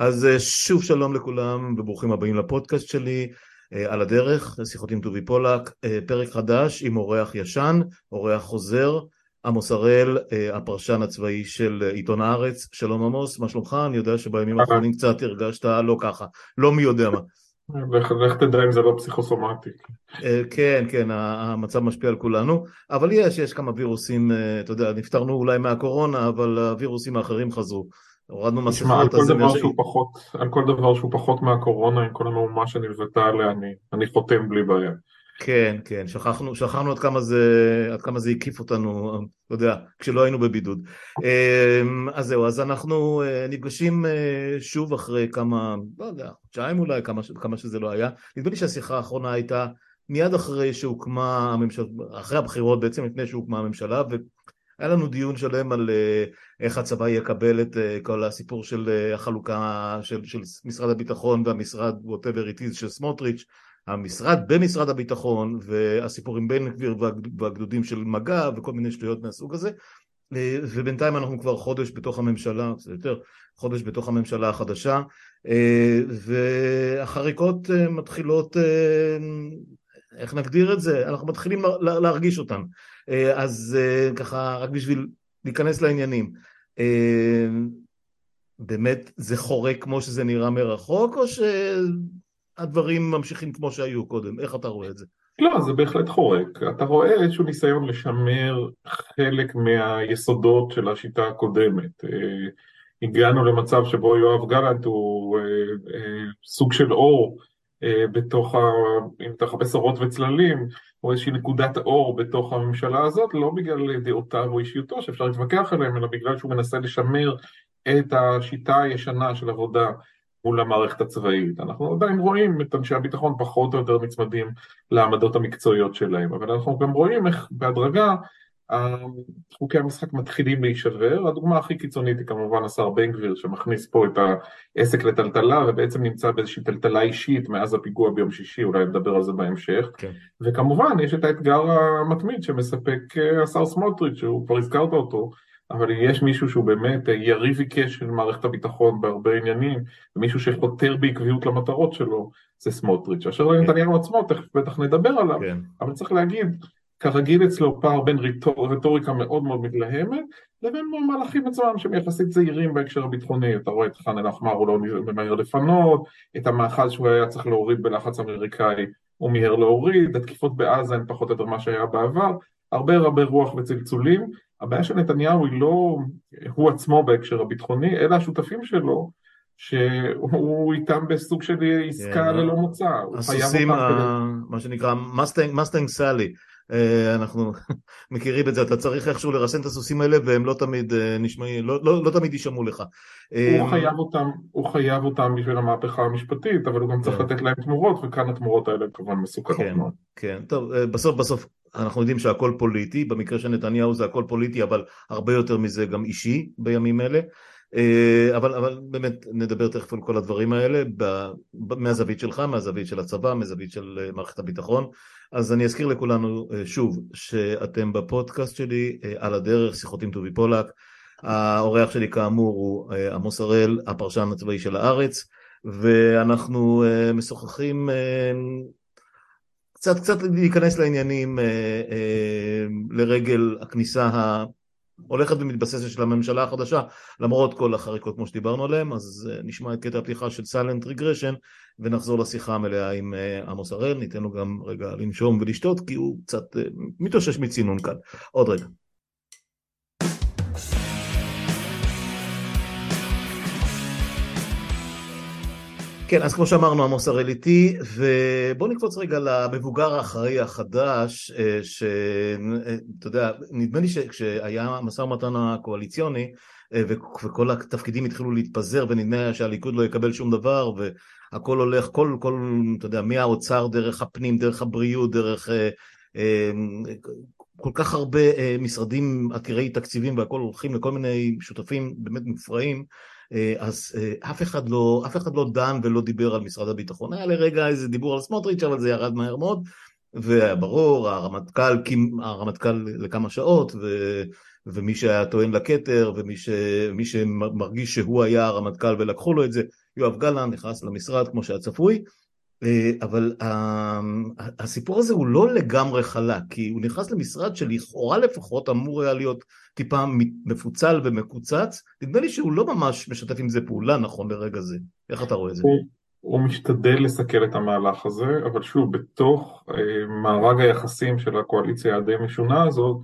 אז אה, שוב שלום לכולם וברוכים הבאים לפודקאסט שלי אה, על הדרך, שיחות עם טובי פולק, אה, פרק חדש עם אורח ישן, אורח חוזר, עמוס הראל, הפרשן הצבאי של עיתון הארץ, שלום עמוס, מה שלומך? אני יודע שבימים האחרונים קצת הרגשת לא ככה, לא מי יודע מה. לך תדע אם זה לא פסיכוסומטי. כן, כן, המצב משפיע על כולנו, אבל יש, יש כמה וירוסים, אתה יודע, נפטרנו אולי מהקורונה, אבל הווירוסים האחרים חזרו. הורדנו מסכות, אז זה משהו... פחות, על כל דבר שהוא פחות מהקורונה, עם כל המהומה שנלוותה עליה, אני, אני חותם בלי בעיה. כן, כן, שכחנו, שכחנו עד כמה זה, עד כמה זה הקיף אותנו, אתה יודע, כשלא היינו בבידוד. אמ, אז זהו, אז אנחנו אה, נפגשים אה, שוב אחרי כמה, לא יודע, חודשיים אולי, כמה, כמה שזה לא היה. נדמה לי שהשיחה האחרונה הייתה מיד אחרי שהוקמה הממשלה, אחרי הבחירות בעצם, לפני שהוקמה הממשלה, היה לנו דיון שלם על אה, איך הצבא יקבל את אה, כל הסיפור של אה, החלוקה של, של משרד הביטחון והמשרד whatever it is של סמוטריץ', המשרד במשרד הביטחון והסיפור עם בן גביר והגדודים של מג"ב וכל מיני שטויות מהסוג הזה. ובינתיים אנחנו כבר חודש בתוך הממשלה, זה יותר, חודש בתוך הממשלה החדשה. והחריקות מתחילות, איך נגדיר את זה? אנחנו מתחילים להרגיש אותן אז אה, ככה רק בשביל להיכנס לעניינים אה, באמת זה חורק כמו שזה נראה מרחוק או שהדברים ממשיכים כמו שהיו קודם? איך אתה רואה את זה? לא, זה בהחלט חורק. אתה רואה איזשהו ניסיון לשמר חלק מהיסודות של השיטה הקודמת. הגענו למצב שבו יואב גלנט הוא סוג של אור בתוך, ה... אם אתה מחפש אורות וצללים, או איזושהי נקודת אור בתוך הממשלה הזאת, לא בגלל דעותיו או אישיותו שאפשר להתווכח עליהם, אלא בגלל שהוא מנסה לשמר את השיטה הישנה של עבודה מול המערכת הצבאית. אנחנו עדיין רואים את אנשי הביטחון פחות או יותר נצמדים לעמדות המקצועיות שלהם, אבל אנחנו גם רואים איך בהדרגה חוקי המשחק מתחילים להישבר, הדוגמה הכי קיצונית היא כמובן השר בן גביר שמכניס פה את העסק לטלטלה ובעצם נמצא באיזושהי טלטלה אישית מאז הפיגוע ביום שישי, אולי נדבר על זה בהמשך, כן. וכמובן יש את האתגר המתמיד שמספק אה, השר סמוטריץ', שהוא כבר הזכרת אותו, אבל אם יש מישהו שהוא באמת אה, יריב עיקש של מערכת הביטחון בהרבה עניינים, ומישהו שחותר בעקביות למטרות שלו, זה סמוטריץ'. אשר כן. לנתניהו עצמו, תכף בטח נדבר עליו, כן. אבל צריך להגיד, כרגיל אצלו פער בין רטוריקה מאוד מאוד מתלהמת לבין מהלכים עצמם שהם יחסית זהירים בהקשר הביטחוני, אתה רואה את חאן אל-אחמר הוא לא ממהר לפנות, את המאחז שהוא היה צריך להוריד בלחץ אמריקאי הוא מיהר להוריד, התקיפות בעזה הן פחות או יותר מה שהיה בעבר, הרבה הרבה רוח וצלצולים, הבעיה של נתניהו היא לא הוא עצמו בהקשר הביטחוני, אלא השותפים שלו שהוא איתם בסוג של עסקה yeah, כן, ללא מוצא. הסוסים, מה שנקרא מסטנג סאלי. אה, אנחנו מכירים את זה, אתה צריך איכשהו לרסן את הסוסים האלה והם לא תמיד אה, נשמעים, לא, לא, לא תמיד יישמעו לך. הוא אה, חייב אותם, הוא חייב אותם בשביל המהפכה המשפטית, אבל הוא גם צריך כן. לתת להם תמורות, וכאן התמורות האלה כמובן מסוכנות כן, מאוד. כן, טוב, בסוף בסוף אנחנו יודעים שהכל פוליטי, במקרה של נתניהו זה הכל פוליטי, אבל הרבה יותר מזה גם אישי בימים אלה. אבל, אבל באמת נדבר תכף על כל הדברים האלה מהזווית שלך, מהזווית של הצבא, מהזווית של מערכת הביטחון. אז אני אזכיר לכולנו אה, שוב שאתם בפודקאסט שלי אה, על הדרך, שיחות עם טובי פולק. האורח שלי כאמור הוא אה, עמוס הראל, הפרשן הצבאי של הארץ, ואנחנו משוחחים קצת קצת להיכנס לעניינים לרגל הכניסה הולכת ומתבססת של הממשלה החדשה, למרות כל החריקות כמו שדיברנו עליהן, אז אה, נשמע את קטע הפתיחה של Silent Regression ונחזור לשיחה המלאה עם אה, עמוס הראל, ניתן לו גם רגע לנשום ולשתות כי הוא קצת אה, מתאושש מצינון כאן. עוד רגע. כן, אז כמו שאמרנו, עמוס הראל איתי, ובואו נקפוץ רגע למבוגר האחראי החדש, אה, שאתה יודע, נדמה לי שכשהיה המשא ומתן הקואליציוני, אה, וכל התפקידים התחילו להתפזר, ונדמה שהליכוד לא יקבל שום דבר, והכל הולך, כל, כל, אתה יודע, מהאוצר, דרך הפנים, דרך הבריאות, דרך... אה, כל כך הרבה משרדים עתירי תקציבים והכל הולכים לכל מיני שותפים באמת מופרעים אה, אז אה, אף אחד, לא, אף אחד לא דן ולא דיבר על משרד הביטחון. היה לרגע איזה דיבור על סמוטריץ', אבל זה ירד מהר מאוד, והיה ברור, הרמטכ"ל, הרמטכ"ל לכמה שעות, ו, ומי שהיה טוען לכתר, ומי ש, שמרגיש שהוא היה הרמטכ"ל ולקחו לו את זה, יואב גלנט נכנס למשרד כמו שהיה צפוי, אה, אבל הסיפור הזה הוא לא לגמרי חלק, כי הוא נכנס למשרד שלכאורה לפחות אמור היה להיות טיפה מפוצל ומקוצץ, נדמה לי שהוא לא ממש משתף עם זה פעולה נכון לרגע זה, איך אתה רואה את זה? הוא, הוא משתדל לסכל את המהלך הזה, אבל שוב, בתוך אה, מארג היחסים של הקואליציה הדי משונה הזאת,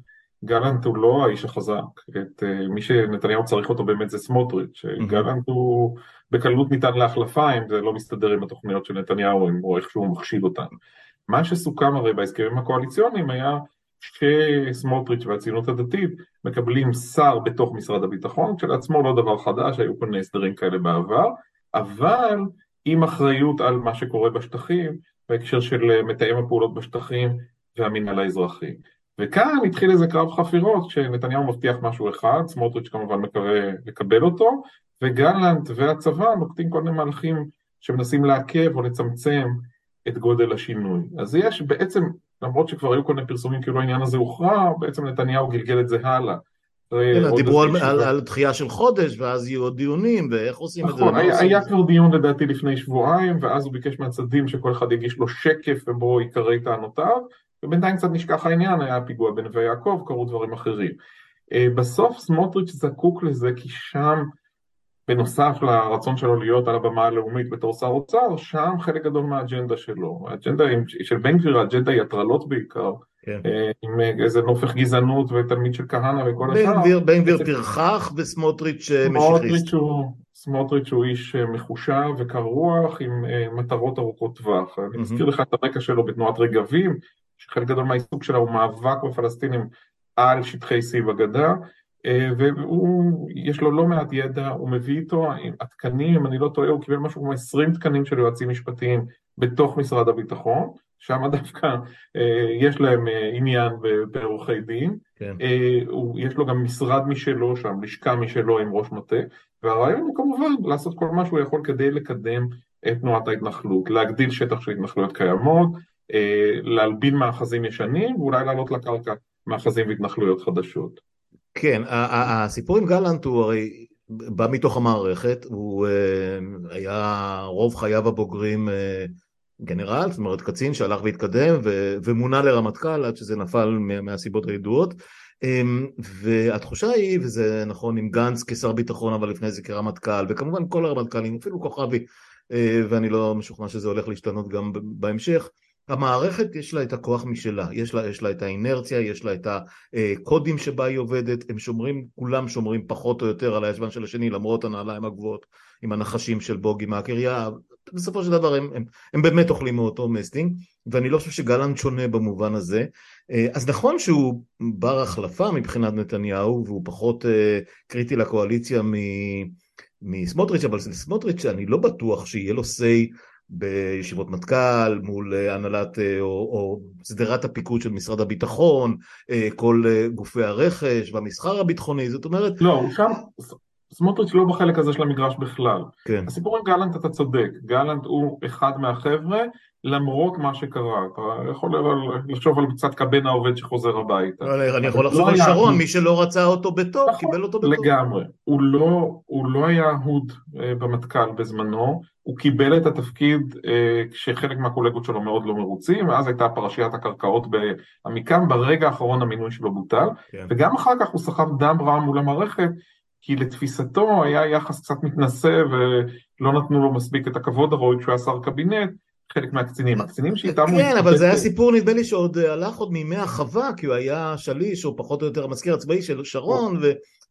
גלנט הוא לא האיש החזק, את uh, מי שנתניהו צריך אותו באמת זה סמוטריץ', mm-hmm. גלנט הוא בקלות ניתן להחלפה אם זה לא מסתדר עם התוכניות של נתניהו או איך שהוא מחשיב אותנו. מה שסוכם הרי בהסכמים הקואליציוניים היה שסמוטריץ' והציונות הדתית מקבלים שר בתוך משרד הביטחון, כשלעצמו לא דבר חדש, היו כל מיני הסדרים כאלה בעבר, אבל עם אחריות על מה שקורה בשטחים, בהקשר של מתאם הפעולות בשטחים והמינהל האזרחי. וכאן התחיל איזה קרב חפירות, כשנתניהו מבטיח משהו אחד, סמוטריץ' כמובן מקווה לקבל אותו, וגלנט והצבא נוקטים כל מיני מהלכים שמנסים לעכב או לצמצם את גודל השינוי. אז יש בעצם, למרות שכבר היו כל מיני פרסומים כאילו העניין הזה הוכרע, בעצם נתניהו גלגל את זה הלאה. כן, דיברו על, על, על דחייה של חודש, ואז יהיו עוד דיונים, ואיך עושים נכון, את זה. נכון, היה, היה כבר דיון לדעתי לפני שבועיים, ואז הוא ביקש מהצדדים שכל אחד יגיש לו שקף ובו יקרא טענותיו, ובינתיים קצת נשכח העניין, היה פיגוע בנווה יעקב, קרו דברים אחרים. אה, בסוף סמוטריץ' זקוק לזה כי שם, בנוסף לרצון שלו להיות על הבמה הלאומית בתור שר אוצר, שם חלק גדול מהאג'נדה שלו. האג'נדה של בן גביר, האג'נדה היא הטרלות בעיקר, כן. אה, עם איזה נופך גזענות ותלמיד של כהנא וכל השאר. בן גביר פרחח וסמוטריץ' אה, משיחיסט. סמוטריץ' הוא איש מחושב וקר רוח עם מטרות ארוכות טווח. אני מזכיר לך את הרקע שלו בתנועת רגבים, שחלק גדול מהעיסוק שלה הוא מאבק בפלסטינים על שטחי C בגדה, אה, ויש לו לא מעט ידע, הוא מביא איתו, התקנים, אם אני לא טועה, הוא קיבל משהו כמו 20 תקנים של יועצים משפטיים בתוך משרד הביטחון, שם דווקא אה, יש להם אה, עניין בעורכי דין, כן. יש לו גם משרד משלו שם, לשכה משלו עם ראש מטה, והרעיון הוא כמובן לעשות כל מה שהוא יכול כדי לקדם את תנועת ההתנחלות, להגדיל שטח של התנחלויות קיימות, אה, להלבין מאחזים ישנים ואולי לעלות לקרקע מאחזים והתנחלויות חדשות. כן, הסיפור עם גלנט הוא הרי בא מתוך המערכת, הוא אה, היה רוב חייו הבוגרים אה, גנרל, זאת אומרת קצין שהלך והתקדם ומונה לרמטכ"ל עד שזה נפל מהסיבות הידועות והתחושה היא, וזה נכון עם גנץ כשר ביטחון אבל לפני זה כרמטכ"ל וכמובן כל הרמטכ"לים, אפילו כוכבי ואני לא משוכנע שזה הולך להשתנות גם בהמשך המערכת יש לה את הכוח משלה, יש לה, יש לה את האינרציה, יש לה את הקודים שבה היא עובדת, הם שומרים, כולם שומרים פחות או יותר על הישבן של השני למרות הנעליים הגבוהות עם הנחשים של בוגי מהקריה, בסופו של דבר הם, הם, הם באמת אוכלים מאותו מסטינג ואני לא חושב שגלנט שונה במובן הזה, אז נכון שהוא בר החלפה מבחינת נתניהו והוא פחות קריטי לקואליציה מסמוטריץ', אבל סמוטריץ' אני לא בטוח שיהיה לו say בישיבות מטכ"ל, מול אה, הנהלת אה, או, או שדרת הפיקוד של משרד הביטחון, אה, כל גופי הרכש והמסחר הביטחוני, זאת אומרת... לא, שם סמוטריץ' לא בחלק הזה של המגרש בכלל. כן. הסיפור עם גלנט אתה צודק, גלנט הוא אחד מהחבר'ה למרות מה שקרה, אתה יכול לחשוב על קצת כבן העובד שחוזר הביתה. לא, אני יכול לא לחשוב על שרון, מי שלא רצה אותו בטוב, נכון, קיבל אותו בטוב. לגמרי, הוא לא, הוא לא היה אהוד אה, במטכ"ל בזמנו, הוא קיבל את התפקיד אה, כשחלק מהקולגות שלו מאוד לא מרוצים, ואז הייתה פרשיית הקרקעות בעמיקם, ברגע האחרון המינוי שלו בוטל, כן. וגם אחר כך הוא סחב דם רע מול המערכת, כי לתפיסתו היה יחס קצת מתנשא ולא נתנו לו מספיק את הכבוד הראוי כשהוא היה שר קבינט, חלק מהקצינים, הקצינים שאיתם הוא... כן, אבל זה היה סיפור נדמה לי שעוד אה, הלך עוד מימי החווה, כי הוא היה שליש, או פחות או יותר המזכיר הצבאי של שרון.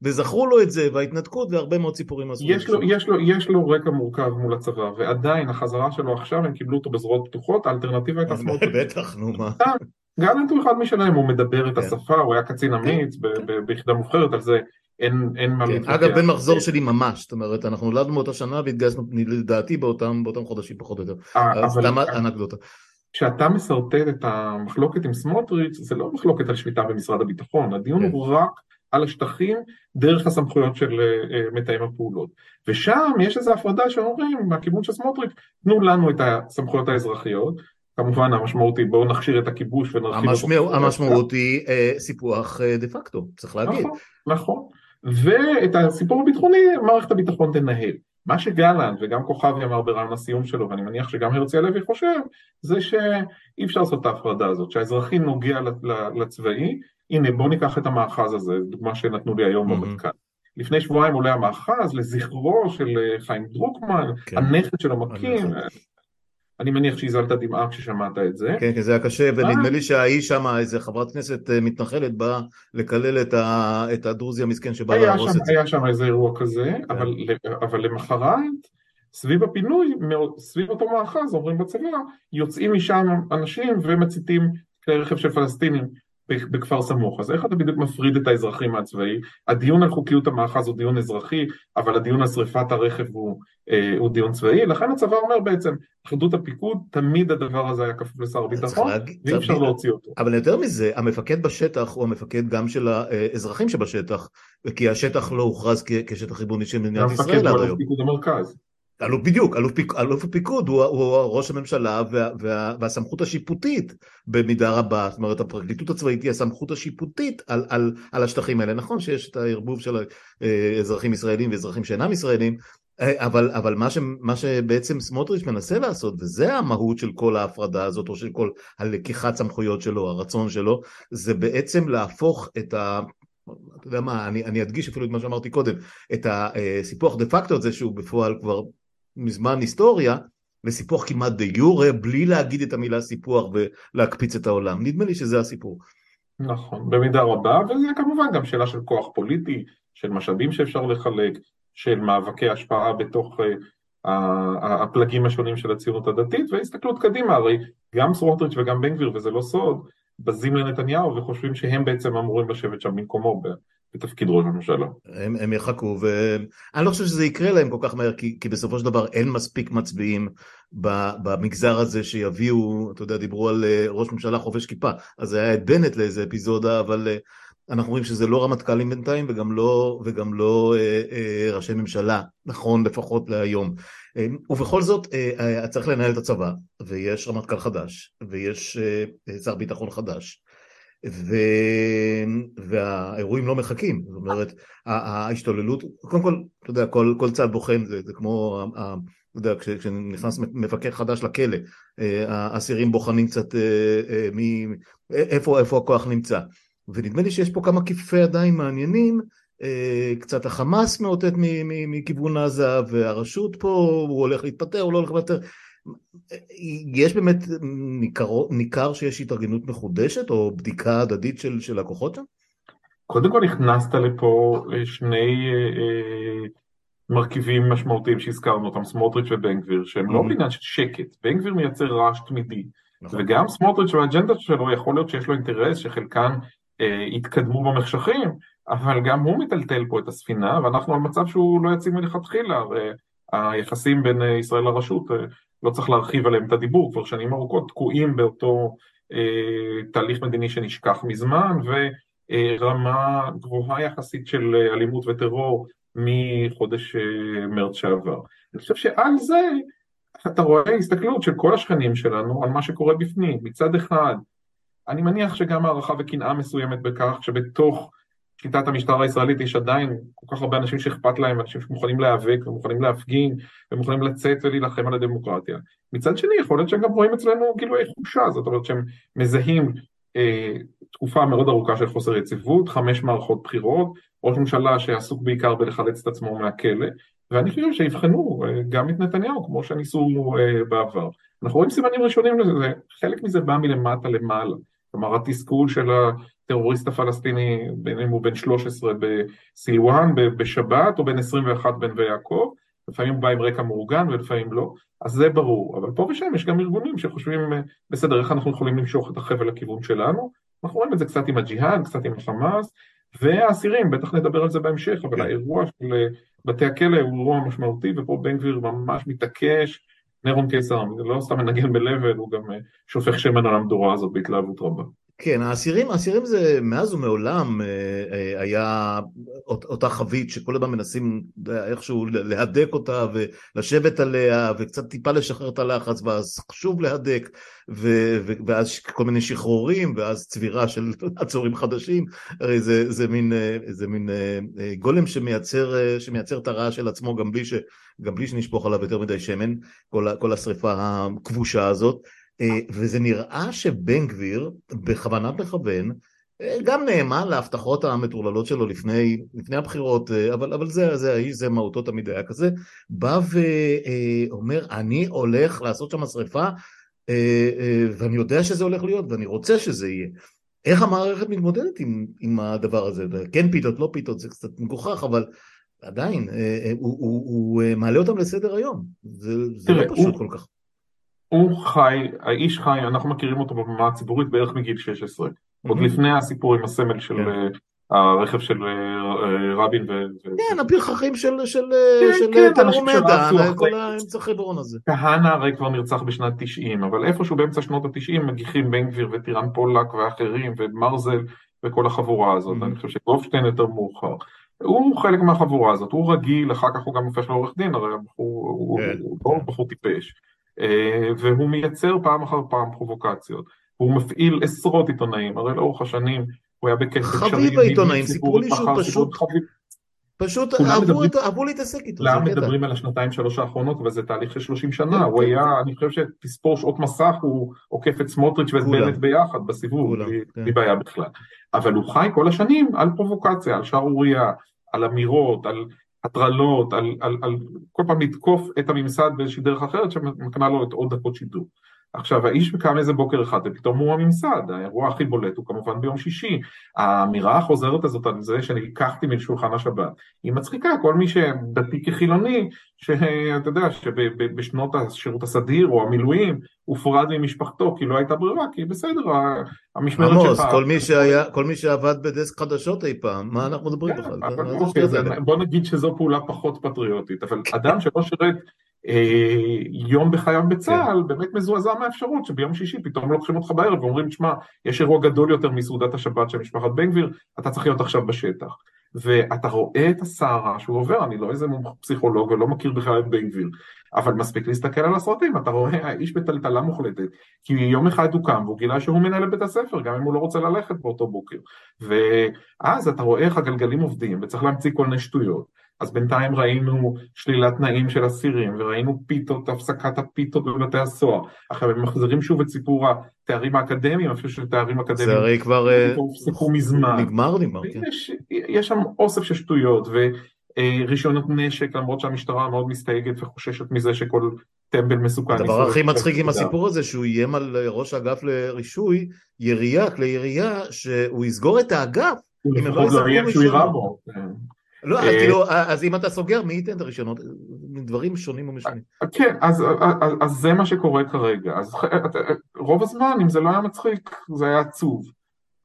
וזכרו לו את זה, וההתנתקות, והרבה מאוד סיפורים עשו יש לו, יש, לו, יש לו רקע מורכב מול הצבא, ועדיין החזרה שלו עכשיו, הם קיבלו אותו בזרועות פתוחות, האלטרנטיבה הייתה שמאל. בטח, נו מה. גלנט הוא אחד משלהם, הוא מדבר את כן. השפה, הוא היה קצין אמיץ ביחידה מובחרת, על זה אין, אין מה כן, להתווכח. אגב, בן מחזור שלי ממש, זאת אומרת, אנחנו נולדנו באותה שנה והתגייסנו לדעתי באותם, באותם חודשים פחות או יותר. אה, סתם אנקדוטה. כשאתה משרטט את המחלוקת עם סמוטריץ', זה לא מחלוקת על שליטה במשרד הביטחון, הדיון כן. הוא רק על השטחים דרך הסמכויות של uh, מתאם הפעולות. ושם יש איזו הפרדה שאומרים, מהכיוון של סמוטריץ', תנו לנו את הסמכויות האזרחיות, כמובן המשמעות היא בואו נכשיר את הכיבוש ונרחיב אותו. המשמעות היא uh, סיפוח uh, דה פקטו, צריך להגיד. נכון, נכון. ואת הסיפור הביטחוני מערכת הביטחון תנהל. מה שגלנט וגם כוכבי אמר ברעיון הסיום שלו, ואני מניח שגם הרצי הלוי חושב, זה שאי אפשר לעשות את ההפרדה הזאת, שהאזרחי נוגע לצבאי, הנה בוא ניקח את המאחז הזה, דוגמה שנתנו לי היום במטכ"ל. לפני שבועיים עולה המאחז לזכרו של אה, חיים דרוקמן, כן. הנכד של המקים, אני מניח שהזלת דמעה כששמעת את זה. כן, כי זה היה קשה, ונדמה לי שהאיש שם, איזה חברת כנסת אה, מתנחלת, באה לקלל את, ה, את הדרוזי המסכן שבא להרוס את זה. היה שם איזה אירוע כזה, כן. אבל, אבל למחרת, סביב הפינוי, סביב אותו מאחז, אומרים בצבא, יוצאים משם אנשים ומציתים כלי רכב של פלסטינים בכפר סמוך. אז איך אתה בדיוק מפריד את האזרחים מהצבאי? הדיון על חוקיות המאחז הוא דיון אזרחי, אבל הדיון על שריפת הרכב הוא, אה, הוא דיון צבאי, לכן הצבא אומר בעצם, אחדות הפיקוד, תמיד הדבר הזה היה כפוף לשר הביטחון, ואי אפשר להוציא אותו. אבל יותר מזה, המפקד בשטח הוא המפקד גם של האזרחים שבשטח, כי השטח לא הוכרז כשטח ריבוני של מדינת ישראל עד היום. המפקד הוא פיקוד המרכז. אלוף בדיוק, אלוף, פיק, אלוף הפיקוד הוא, הוא ראש הממשלה וה, וה, והסמכות השיפוטית במידה רבה, זאת אומרת הפרקליטות הצבאית היא הסמכות השיפוטית על, על, על השטחים האלה, נכון שיש את הערבוב של אזרחים ישראלים ואזרחים שאינם ישראלים, אבל, אבל מה, ש, מה שבעצם סמוטריץ' מנסה לעשות, וזה המהות של כל ההפרדה הזאת, או של כל הלקיחת סמכויות שלו, הרצון שלו, זה בעצם להפוך את ה... אתה יודע מה, אני, אני אדגיש אפילו את מה שאמרתי קודם, את הסיפוח דה פקטו הזה שהוא בפועל כבר מזמן היסטוריה, לסיפוח כמעט דה יורה, בלי להגיד את המילה סיפוח ולהקפיץ את העולם. נדמה לי שזה הסיפור. נכון, במידה רבה, וזה כמובן גם שאלה של כוח פוליטי, של משאבים שאפשר לחלק, של מאבקי השפעה בתוך uh, הפלגים השונים של הציונות הדתית, והסתכלות קדימה, הרי גם סמוטריץ' וגם בן גביר, וזה לא סוד, בזים לנתניהו וחושבים שהם בעצם אמורים לשבת שם במקומו בתפקיד ראש הממשלה. הם, הם יחכו, ואני לא חושב שזה יקרה להם כל כך מהר, כי, כי בסופו של דבר אין מספיק מצביעים במגזר הזה שיביאו, אתה יודע, דיברו על אה, ראש ממשלה חובש כיפה, אז זה היה את בנט לאיזה אפיזודה, אבל אה, אנחנו רואים שזה לא רמטכ"לים בינתיים וגם לא, וגם לא אה, אה, ראשי ממשלה, נכון לפחות להיום. אה, ובכל זאת אה, אה, צריך לנהל את הצבא, ויש רמטכ"ל חדש, ויש אה, שר ביטחון חדש, ו... והאירועים לא מחכים, זאת אומרת, ההשתוללות, קודם כל, אתה יודע, כל, כל צד בוחן, זה, זה כמו, אתה יודע, כשנכנס מפקד חדש לכלא, אה, האסירים בוחנים קצת אה, אה, מי, איפה, איפה הכוח נמצא. ונדמה לי שיש פה כמה כיפופי ידיים מעניינים, קצת החמאס מאותת מכיוון עזה, והרשות פה, הוא הולך להתפטר, הוא לא הולך להתפטר. יש באמת ניכר, ניכר שיש התארגנות מחודשת או בדיקה הדדית של, של הכוחות שם? קודם כל הכנסת לפה שני אה, מרכיבים משמעותיים שהזכרנו אותם, סמוטריץ' ובן גביר, שהם לא mm-hmm. בעניין של שקט, בן גביר מייצר רעש תמידי, נכון. וגם סמוטריץ' והאג'נדה שלו יכול להיות שיש לו אינטרס שחלקן אה, יתקדמו במחשכים, אבל גם הוא מטלטל פה את הספינה, ואנחנו על מצב שהוא לא יציב מלכתחילה, היחסים בין אה, ישראל לרשות, אה, לא צריך להרחיב עליהם את הדיבור, כבר שנים ארוכות תקועים באותו אה, תהליך מדיני שנשכח מזמן, ורמה גבוהה יחסית של אלימות וטרור מחודש מרץ שעבר. אני חושב שעל זה אתה רואה הסתכלות של כל השכנים שלנו על מה שקורה בפנים. מצד אחד, אני מניח שגם הערכה וקנאה מסוימת בכך שבתוך שיטת המשטר הישראלית יש עדיין כל כך הרבה אנשים שאכפת להם, אנשים שמוכנים להיאבק ומוכנים להפגין ומוכנים לצאת ולהילחם על הדמוקרטיה. מצד שני, יכול להיות שהם גם רואים אצלנו גילויי חולשה, זאת אומרת שהם מזהים אה, תקופה מאוד ארוכה של חוסר יציבות, חמש מערכות בחירות, ראש ממשלה שעסוק בעיקר בלחלץ את עצמו מהכלא, ואני חושב שיבחנו אה, גם את נתניהו כמו שניסו אה, בעבר. אנחנו רואים סימנים ראשונים לזה, חלק מזה בא מלמטה למעלה. כלומר התסכול של הטרוריסט הפלסטיני, בין אם הוא בן 13 בסילואן בשבת, או בן 21 בנווה יעקב, לפעמים הוא בא עם רקע מאורגן ולפעמים לא, אז זה ברור, אבל פה ושם יש גם ארגונים שחושבים, בסדר, איך אנחנו יכולים למשוך את החבל לכיוון שלנו, אנחנו רואים את זה קצת עם הג'יהאד, קצת עם החמאס, והאסירים, בטח נדבר על זה בהמשך, אבל כן. האירוע של בתי הכלא הוא אירוע משמעותי, ופה בן גביר ממש מתעקש, נירון קיסר, לא סתם מנגן ב הוא גם שופך שמן על המדורה הזאת בהתלהבות רבה. כן, האסירים, האסירים זה מאז ומעולם היה אותה חבית שכל הזמן מנסים איכשהו להדק אותה ולשבת עליה וקצת טיפה לשחרר את הלחץ ואז שוב להדק ואז כל מיני שחרורים ואז צבירה של עצורים חדשים, הרי זה, זה, מין, זה מין גולם שמייצר, שמייצר את הרעש של עצמו גם בלי, ש, גם בלי שנשפוך עליו יותר מדי שמן, כל, כל השריפה הכבושה הזאת. אה, וזה נראה שבן גביר בכוונת מכוון אה, גם נאמן להבטחות המטורללות שלו לפני, לפני הבחירות, אה, אבל, אבל זה, זה האיש, זה מהותו תמיד היה כזה, בא ואומר אני הולך לעשות שם שריפה ואני יודע שזה הולך להיות ואני רוצה שזה יהיה. איך המערכת מתמודדת עם, עם הדבר הזה? כן פיתות, לא פיתות, זה קצת מגוחך, אבל עדיין, הוא, הוא, הוא מעלה אותם לסדר היום, זה, זה לא פשוט הוא... כל כך. הוא חי, האיש חי, אנחנו מכירים אותו בבמה הציבורית בערך מגיל 16, עוד לפני הסיפור עם הסמל של כן. אה, הרכב של אה, אה, רבין ו... כן, הפרחחים של כן, כן, תלמומדה, כל האמצע חברון הזה. כהנא הרי כבר נרצח בשנת 90, אבל איפשהו באמצע שנות ה-90 מגיחים בן גביר וטירן פולק ואחרים ומרזל וכל החבורה הזאת, אני חושב שגופשטיין יותר מאוחר. הוא חלק מהחבורה הזאת, הוא רגיל, אחר כך הוא גם הופך לעורך דין, הרי הוא לא בחור טיפש. אה, והוא מייצר פעם אחר פעם פרובוקציות. הוא מפעיל עשרות עיתונאים, הרי לאורך השנים הוא היה בקשר חביב העיתונאים, סיפרו לי שהוא פשוט... פשוט אהבו להתעסק איתו. כולם מדברים על השנתיים שלוש האחרונות, אבל זה תהליך של 30 שנה, הוא כן, היה, כן. אני חושב שתספור שעות מסך, הוא עוקף את סמוטריץ' ואת בנט ביחד בסיבוב, בלי כן. בעיה בכלל. אבל הוא חי כל השנים על פרובוקציה, על שערורייה, על אמירות, על הטרלות, על, על, על כל פעם לתקוף את הממסד באיזושהי דרך אחרת שמקנה לו את עוד דקות שידור. עכשיו האיש קם איזה בוקר אחד ופתאום הוא הממסד, האירוע הכי בולט הוא כמובן ביום שישי, האמירה החוזרת הזאת על זה שאני לקחתי משולחן השבת, היא מצחיקה, כל מי שדתי כחילוני, שאתה יודע שבשנות השירות הסדיר או המילואים הופרד ממשפחתו כי לא הייתה ברירה, כי בסדר, המשמרת שלך... עמוס, כל מי שהיה, כל מי שעבד בדסק חדשות אי פעם, מה אנחנו מדברים כן, בכלל? אוקיי, בוא נגיד שזו פעולה פחות פטריוטית, אבל אדם שלא שירת יום בחייו בצה"ל, כן. באמת מזועזע מהאפשרות שביום שישי פתאום לוקחים אותך בערב ואומרים, שמע, יש אירוע גדול יותר מסעודת השבת של משפחת בן גביר, אתה צריך להיות עכשיו בשטח. ואתה רואה את הסערה שהוא עובר, אני לא איזה פסיכולוג ולא מכיר בכלל את בן גביר, אבל מספיק להסתכל על הסרטים, אתה רואה האיש בטלטלה מוחלטת, כי יום אחד הוא קם והוא גילה שהוא מנהל בית הספר, גם אם הוא לא רוצה ללכת באותו בוקר. ואז אתה רואה איך הגלגלים עובדים וצריך להמציא כל מיני שטויות. אז בינתיים ראינו שלילת תנאים של אסירים, וראינו פיתות, הפסקת הפיתות בבתי הסוהר. עכשיו הם מחזירים שוב את סיפור התארים האקדמיים, אפילו שתארים אקדמיים... זה הרי כבר... אה, הופסקו מזמן. נגמר, נגמר, כן. יש, יש שם אוסף של שטויות, ורישיונות נשק, למרות שהמשטרה מאוד מסתייגת וחוששת מזה שכל טמבל מסוכן... הדבר הכי מצחיק עם הסיפור הזה, שהוא איים על ראש האגף לרישוי, ירייה, כלי ירייה, שהוא יסגור את האגף. הוא לפחות לא יירה בו. כן. לא, אז כאילו, אז אם אתה סוגר, מי ייתן את הרישיונות? דברים שונים ומשונים. כן, אז, אז, אז זה מה שקורה כרגע. אז רוב הזמן, אם זה לא היה מצחיק, זה היה עצוב.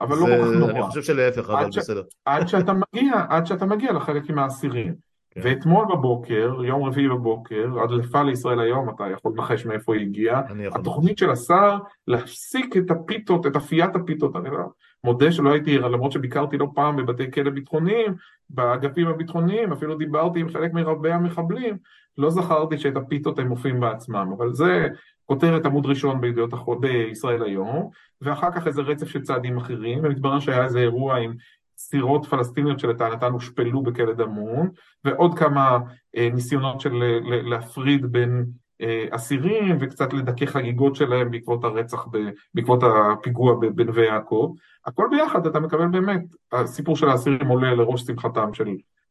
אבל לא כל כך נורא. אני חושב שלהפך, אבל בסדר. עד שאתה מגיע, עד שאתה מגיע לחלק עם האסירים. כן. ואתמול בבוקר, יום רביעי בבוקר, הדלפה לישראל היום, אתה יכול לנחש מאיפה היא הגיעה, התוכנית של השר להפסיק את הפיתות, את אפיית הפיתות, אני לא מודה שלא הייתי, למרות שביקרתי לא פעם בבתי כלא ביטחוניים, באגפים הביטחוניים, אפילו דיברתי עם חלק מרבי המחבלים, לא זכרתי שאת הפיתות הם מופיעים בעצמם, אבל זה כותרת עמוד ראשון בידיעות החול בישראל היום, ואחר כך איזה רצף של צעדים אחרים, ומתברר שהיה איזה אירוע עם סירות פלסטיניות שלטענתן הושפלו בכלא דמון, ועוד כמה אה, ניסיונות של להפריד בין אה, אסירים וקצת לדכא חגיגות שלהם בעקבות הרצח, ב, בעקבות הפיגוע בנווה יעקב. הכל ביחד אתה מקבל באמת, הסיפור של האסירים עולה לראש שמחתם של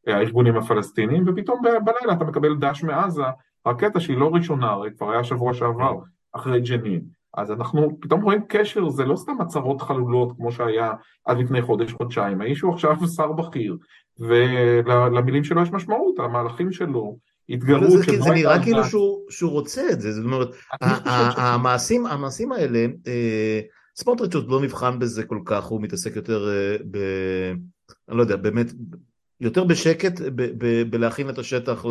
אה, הארגונים הפלסטינים, ופתאום בלילה אתה מקבל דש מעזה, רקטה שהיא לא ראשונה, הרי כבר היה שבוע שעבר, אחרי ג'נין. אז אנחנו פתאום רואים קשר, זה לא סתם הצהרות חלולות כמו שהיה עד לפני חודש-חודשיים, האיש הוא עכשיו שר בכיר, ולמילים שלו יש משמעות, המהלכים שלו, התגרות של... זה נראה כאילו שהוא רוצה את זה, זאת אומרת, המעשים האלה, אה, סמוטריץ' עוד לא נבחן בזה כל כך, הוא מתעסק יותר אה, ב... אני לא יודע, באמת, יותר בשקט בלהכין את השטח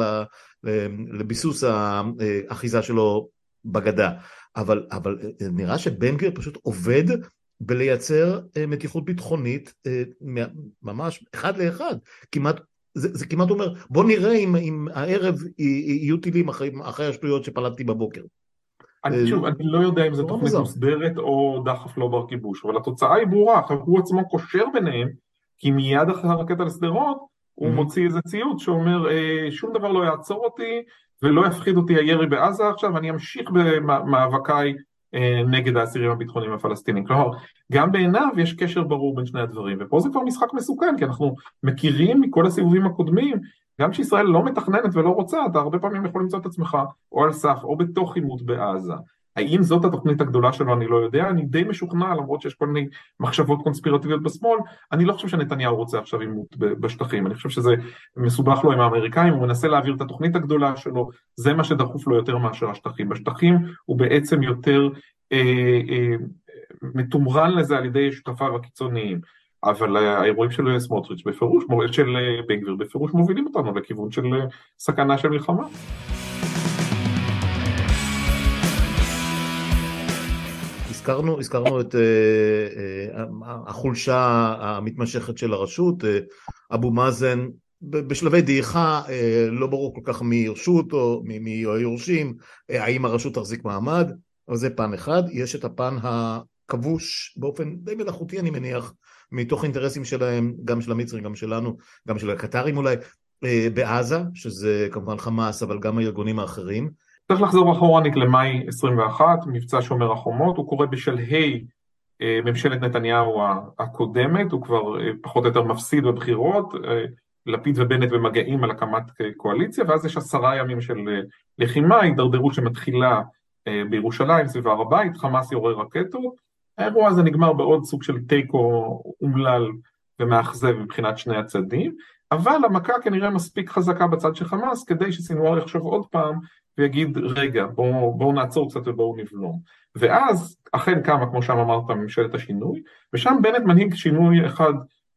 לביסוס האחיזה שלו בגדה. אבל, אבל נראה שבן גביר פשוט עובד בלייצר מתיחות ביטחונית ממש אחד לאחד, כמעט זה, זה כמעט אומר, בוא נראה אם, אם הערב יהיו טילים אחרי, אחרי השטויות שפלטתי בבוקר. אני שוב, אני לא יודע אם זו תוכנית מוסברת או דחף לא בר כיבוש, אבל התוצאה היא ברורה, הוא עצמו קושר ביניהם, כי מיד אחרי הרקטה לשדרות, הוא מוציא איזה ציוץ שאומר, שום דבר לא יעצור אותי ולא יפחיד אותי הירי בעזה עכשיו, אני אמשיך במאבקיי נגד האסירים הביטחוניים הפלסטינים. כלומר, גם בעיניו יש קשר ברור בין שני הדברים, ופה זה כבר משחק מסוכן, כי אנחנו מכירים מכל הסיבובים הקודמים, גם כשישראל לא מתכננת ולא רוצה, אתה הרבה פעמים יכול למצוא את עצמך או על סף או בתוך עימות בעזה. האם זאת התוכנית הגדולה שלו אני לא יודע, אני די משוכנע למרות שיש כל מיני מחשבות קונספירטיביות בשמאל, אני לא חושב שנתניהו רוצה עכשיו עימות בשטחים, אני חושב שזה מסובך לו עם האמריקאים, הוא מנסה להעביר את התוכנית הגדולה שלו, זה מה שדחוף לו יותר מאשר השטחים, בשטחים הוא בעצם יותר אה, אה, מתומרן לזה על ידי שותפיו הקיצוניים, אבל האירועים של סמוטריץ' בפירוש, של בן גביר בפירוש מובילים אותנו לכיוון של סכנה של מלחמה. הזכרנו, הזכרנו את uh, uh, החולשה המתמשכת של הרשות, uh, אבו מאזן בשלבי דעיכה, לא ברור כל כך מי ירשו אותו, מי יורשים, uh, האם הרשות תחזיק מעמד, אבל זה פן אחד, יש את הפן הכבוש באופן די מלאכותי אני מניח, מתוך אינטרסים שלהם, גם של המצרים, גם שלנו, גם של הקטרים אולי, בעזה, שזה כמובן חמאס, אבל גם הארגונים האחרים. צריך לחזור אחורנית למאי 21, מבצע שומר החומות, הוא קורה בשלהי אה, ממשלת נתניהו הקודמת, הוא כבר אה, פחות או יותר מפסיד בבחירות, אה, לפיד ובנט במגעים על הקמת קואליציה, ואז יש עשרה ימים של לחימה, הידרדרות שמתחילה בירושלים סביב הר הבית, חמאס יורה רקטות, האירוע הזה נגמר בעוד סוג של תיקו אומלל ומאכזב מבחינת שני הצדדים, אבל המכה כנראה מספיק חזקה בצד של חמאס כדי שסינואר יחשוב עוד פעם ויגיד רגע בואו בוא נעצור קצת ובואו נבלום. ואז אכן קמה כמו שם אמרת ממשלת השינוי ושם בנט מנהיג שינוי אחד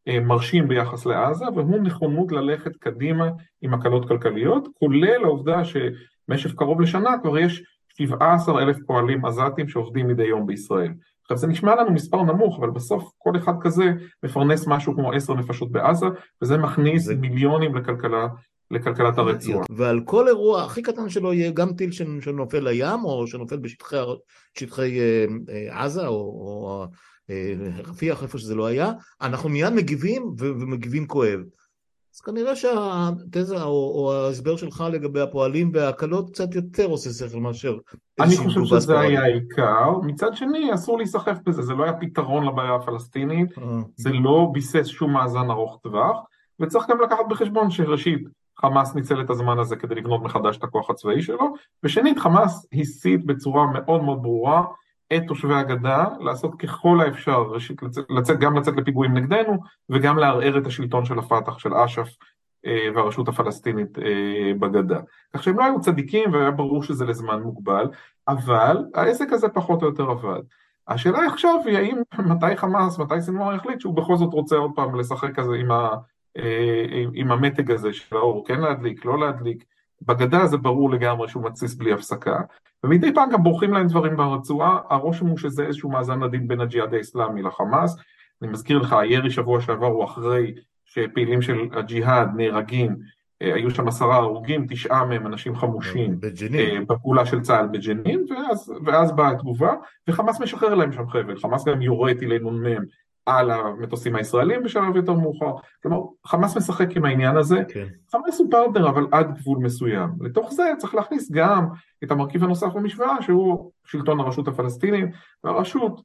אה, מרשים ביחס לעזה והוא נכונות ללכת קדימה עם הקלות כלכליות כולל העובדה שבמשך קרוב לשנה כבר יש 17 אלף פועלים עזתים שעובדים מדי יום בישראל. עכשיו זה נשמע לנו מספר נמוך, אבל בסוף כל אחד כזה מפרנס משהו כמו עשר נפשות בעזה, וזה מכניס זה... מיליונים לכלכלה, לכלכלת הרצועה. ועל כל אירוע הכי קטן שלו יהיה גם טיל שנופל לים, או שנופל בשטחי שטחי, אה, אה, עזה, או, או אה, רפיח, איפה שזה לא היה, אנחנו מיד מגיבים, ומגיבים כואב. אז כנראה שהתזה או, או ההסבר שלך לגבי הפועלים וההקלות קצת יותר עושה שכל מאשר אני חושב שזה היה העיקר, מצד שני אסור להיסחף בזה, זה לא היה פתרון לבעיה הפלסטינית. זה לא ביסס שום מאזן ארוך טווח, וצריך גם לקחת בחשבון שראשית חמאס ניצל את הזמן הזה כדי לבנות מחדש את הכוח הצבאי שלו, ושנית חמאס הסית בצורה מאוד מאוד ברורה את תושבי הגדה, לעשות ככל האפשר, ראשית לצאת, לצאת, גם לצאת לפיגועים נגדנו וגם לערער את השלטון של הפת"ח, של אש"ף אה, והרשות הפלסטינית אה, בגדה. כך שהם לא היו צדיקים והיה ברור שזה לזמן מוגבל, אבל העסק הזה פחות או יותר עבד. השאלה עכשיו היא האם מתי חמאס, מתי סינואר יחליט שהוא בכל זאת רוצה עוד פעם לשחק כזה עם, עם המתג הזה של האור, כן להדליק, לא להדליק. בגדה זה ברור לגמרי שהוא מתסיס בלי הפסקה, ומדי פעם גם בורחים להם דברים ברצועה, הרושם הוא שזה איזשהו מאזן עדין בין הג'יהאד האסלאמי לחמאס, אני מזכיר לך, הירי שבוע שעבר הוא אחרי שפעילים של הג'יהאד נהרגים, אה, היו שם עשרה הרוגים, תשעה מהם אנשים חמושים, בג'נין. אה, בפעולה של צה"ל בג'נין, ואז, ואז באה התגובה, וחמאס משחרר להם שם חבל, חמאס גם יורה טילי נ"מ על המטוסים הישראלים בשלב יותר מאוחר, כלומר חמאס משחק עם העניין הזה, כן. חמאס הוא פרטנר אבל עד גבול מסוים, לתוך זה צריך להכניס גם את המרכיב הנוסף במשוואה שהוא שלטון הרשות הפלסטינית, והרשות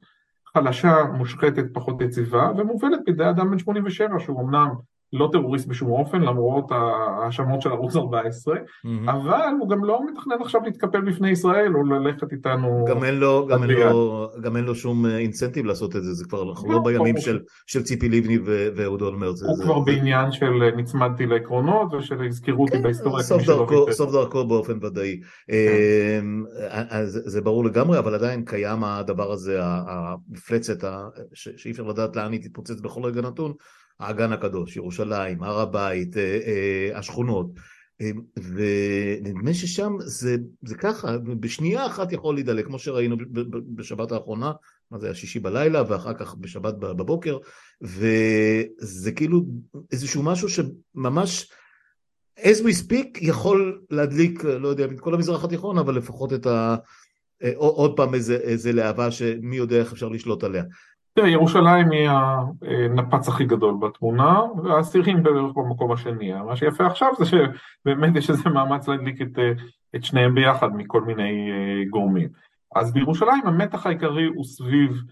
חלשה, מושחתת, פחות יציבה ומובלת בידי אדם בן 87 שהוא אמנם לא טרוריסט בשום אופן, למרות ההאשמות של ערוץ 14, mm-hmm. אבל הוא גם לא מתכנן עכשיו להתקפל בפני ישראל או ללכת איתנו... גם אין לו, גם אין לו, גם אין לו שום אינסנטיב לעשות את זה, זה כבר, אנחנו לא, לא בימים של, של ציפי לבני ואהוד אולמרט. הוא זה, כבר זה... בעניין של אה, נצמדתי לעקרונות ושל הזכירו אותי כן, בהיסטוריה. סוף דרכו, סוף דרכו באופן ודאי. כן. אמ, אז זה ברור לגמרי, אבל עדיין קיים הדבר הזה, המפלצת, שאי אפשר לדעת לאן היא תתפוצץ בכל רגע נתון. האגן הקדוש, ירושלים, הר הבית, אה, אה, השכונות. ונדמה ששם זה, זה ככה, בשנייה אחת יכול להידלק, כמו שראינו בשבת האחרונה, מה זה היה שישי בלילה, ואחר כך בשבת בבוקר, וזה כאילו איזשהו משהו שממש, as we speak, יכול להדליק, לא יודע, את כל המזרח התיכון, אבל לפחות את ה... עוד פעם איזה, איזה להבה שמי יודע איך אפשר לשלוט עליה. תראה, ירושלים היא הנפץ הכי גדול בתמונה, והסירים בערך במקום השני. מה שיפה עכשיו זה שבאמת יש איזה מאמץ להדליק את, את שניהם ביחד מכל מיני גורמים. אז בירושלים המתח העיקרי הוא סביב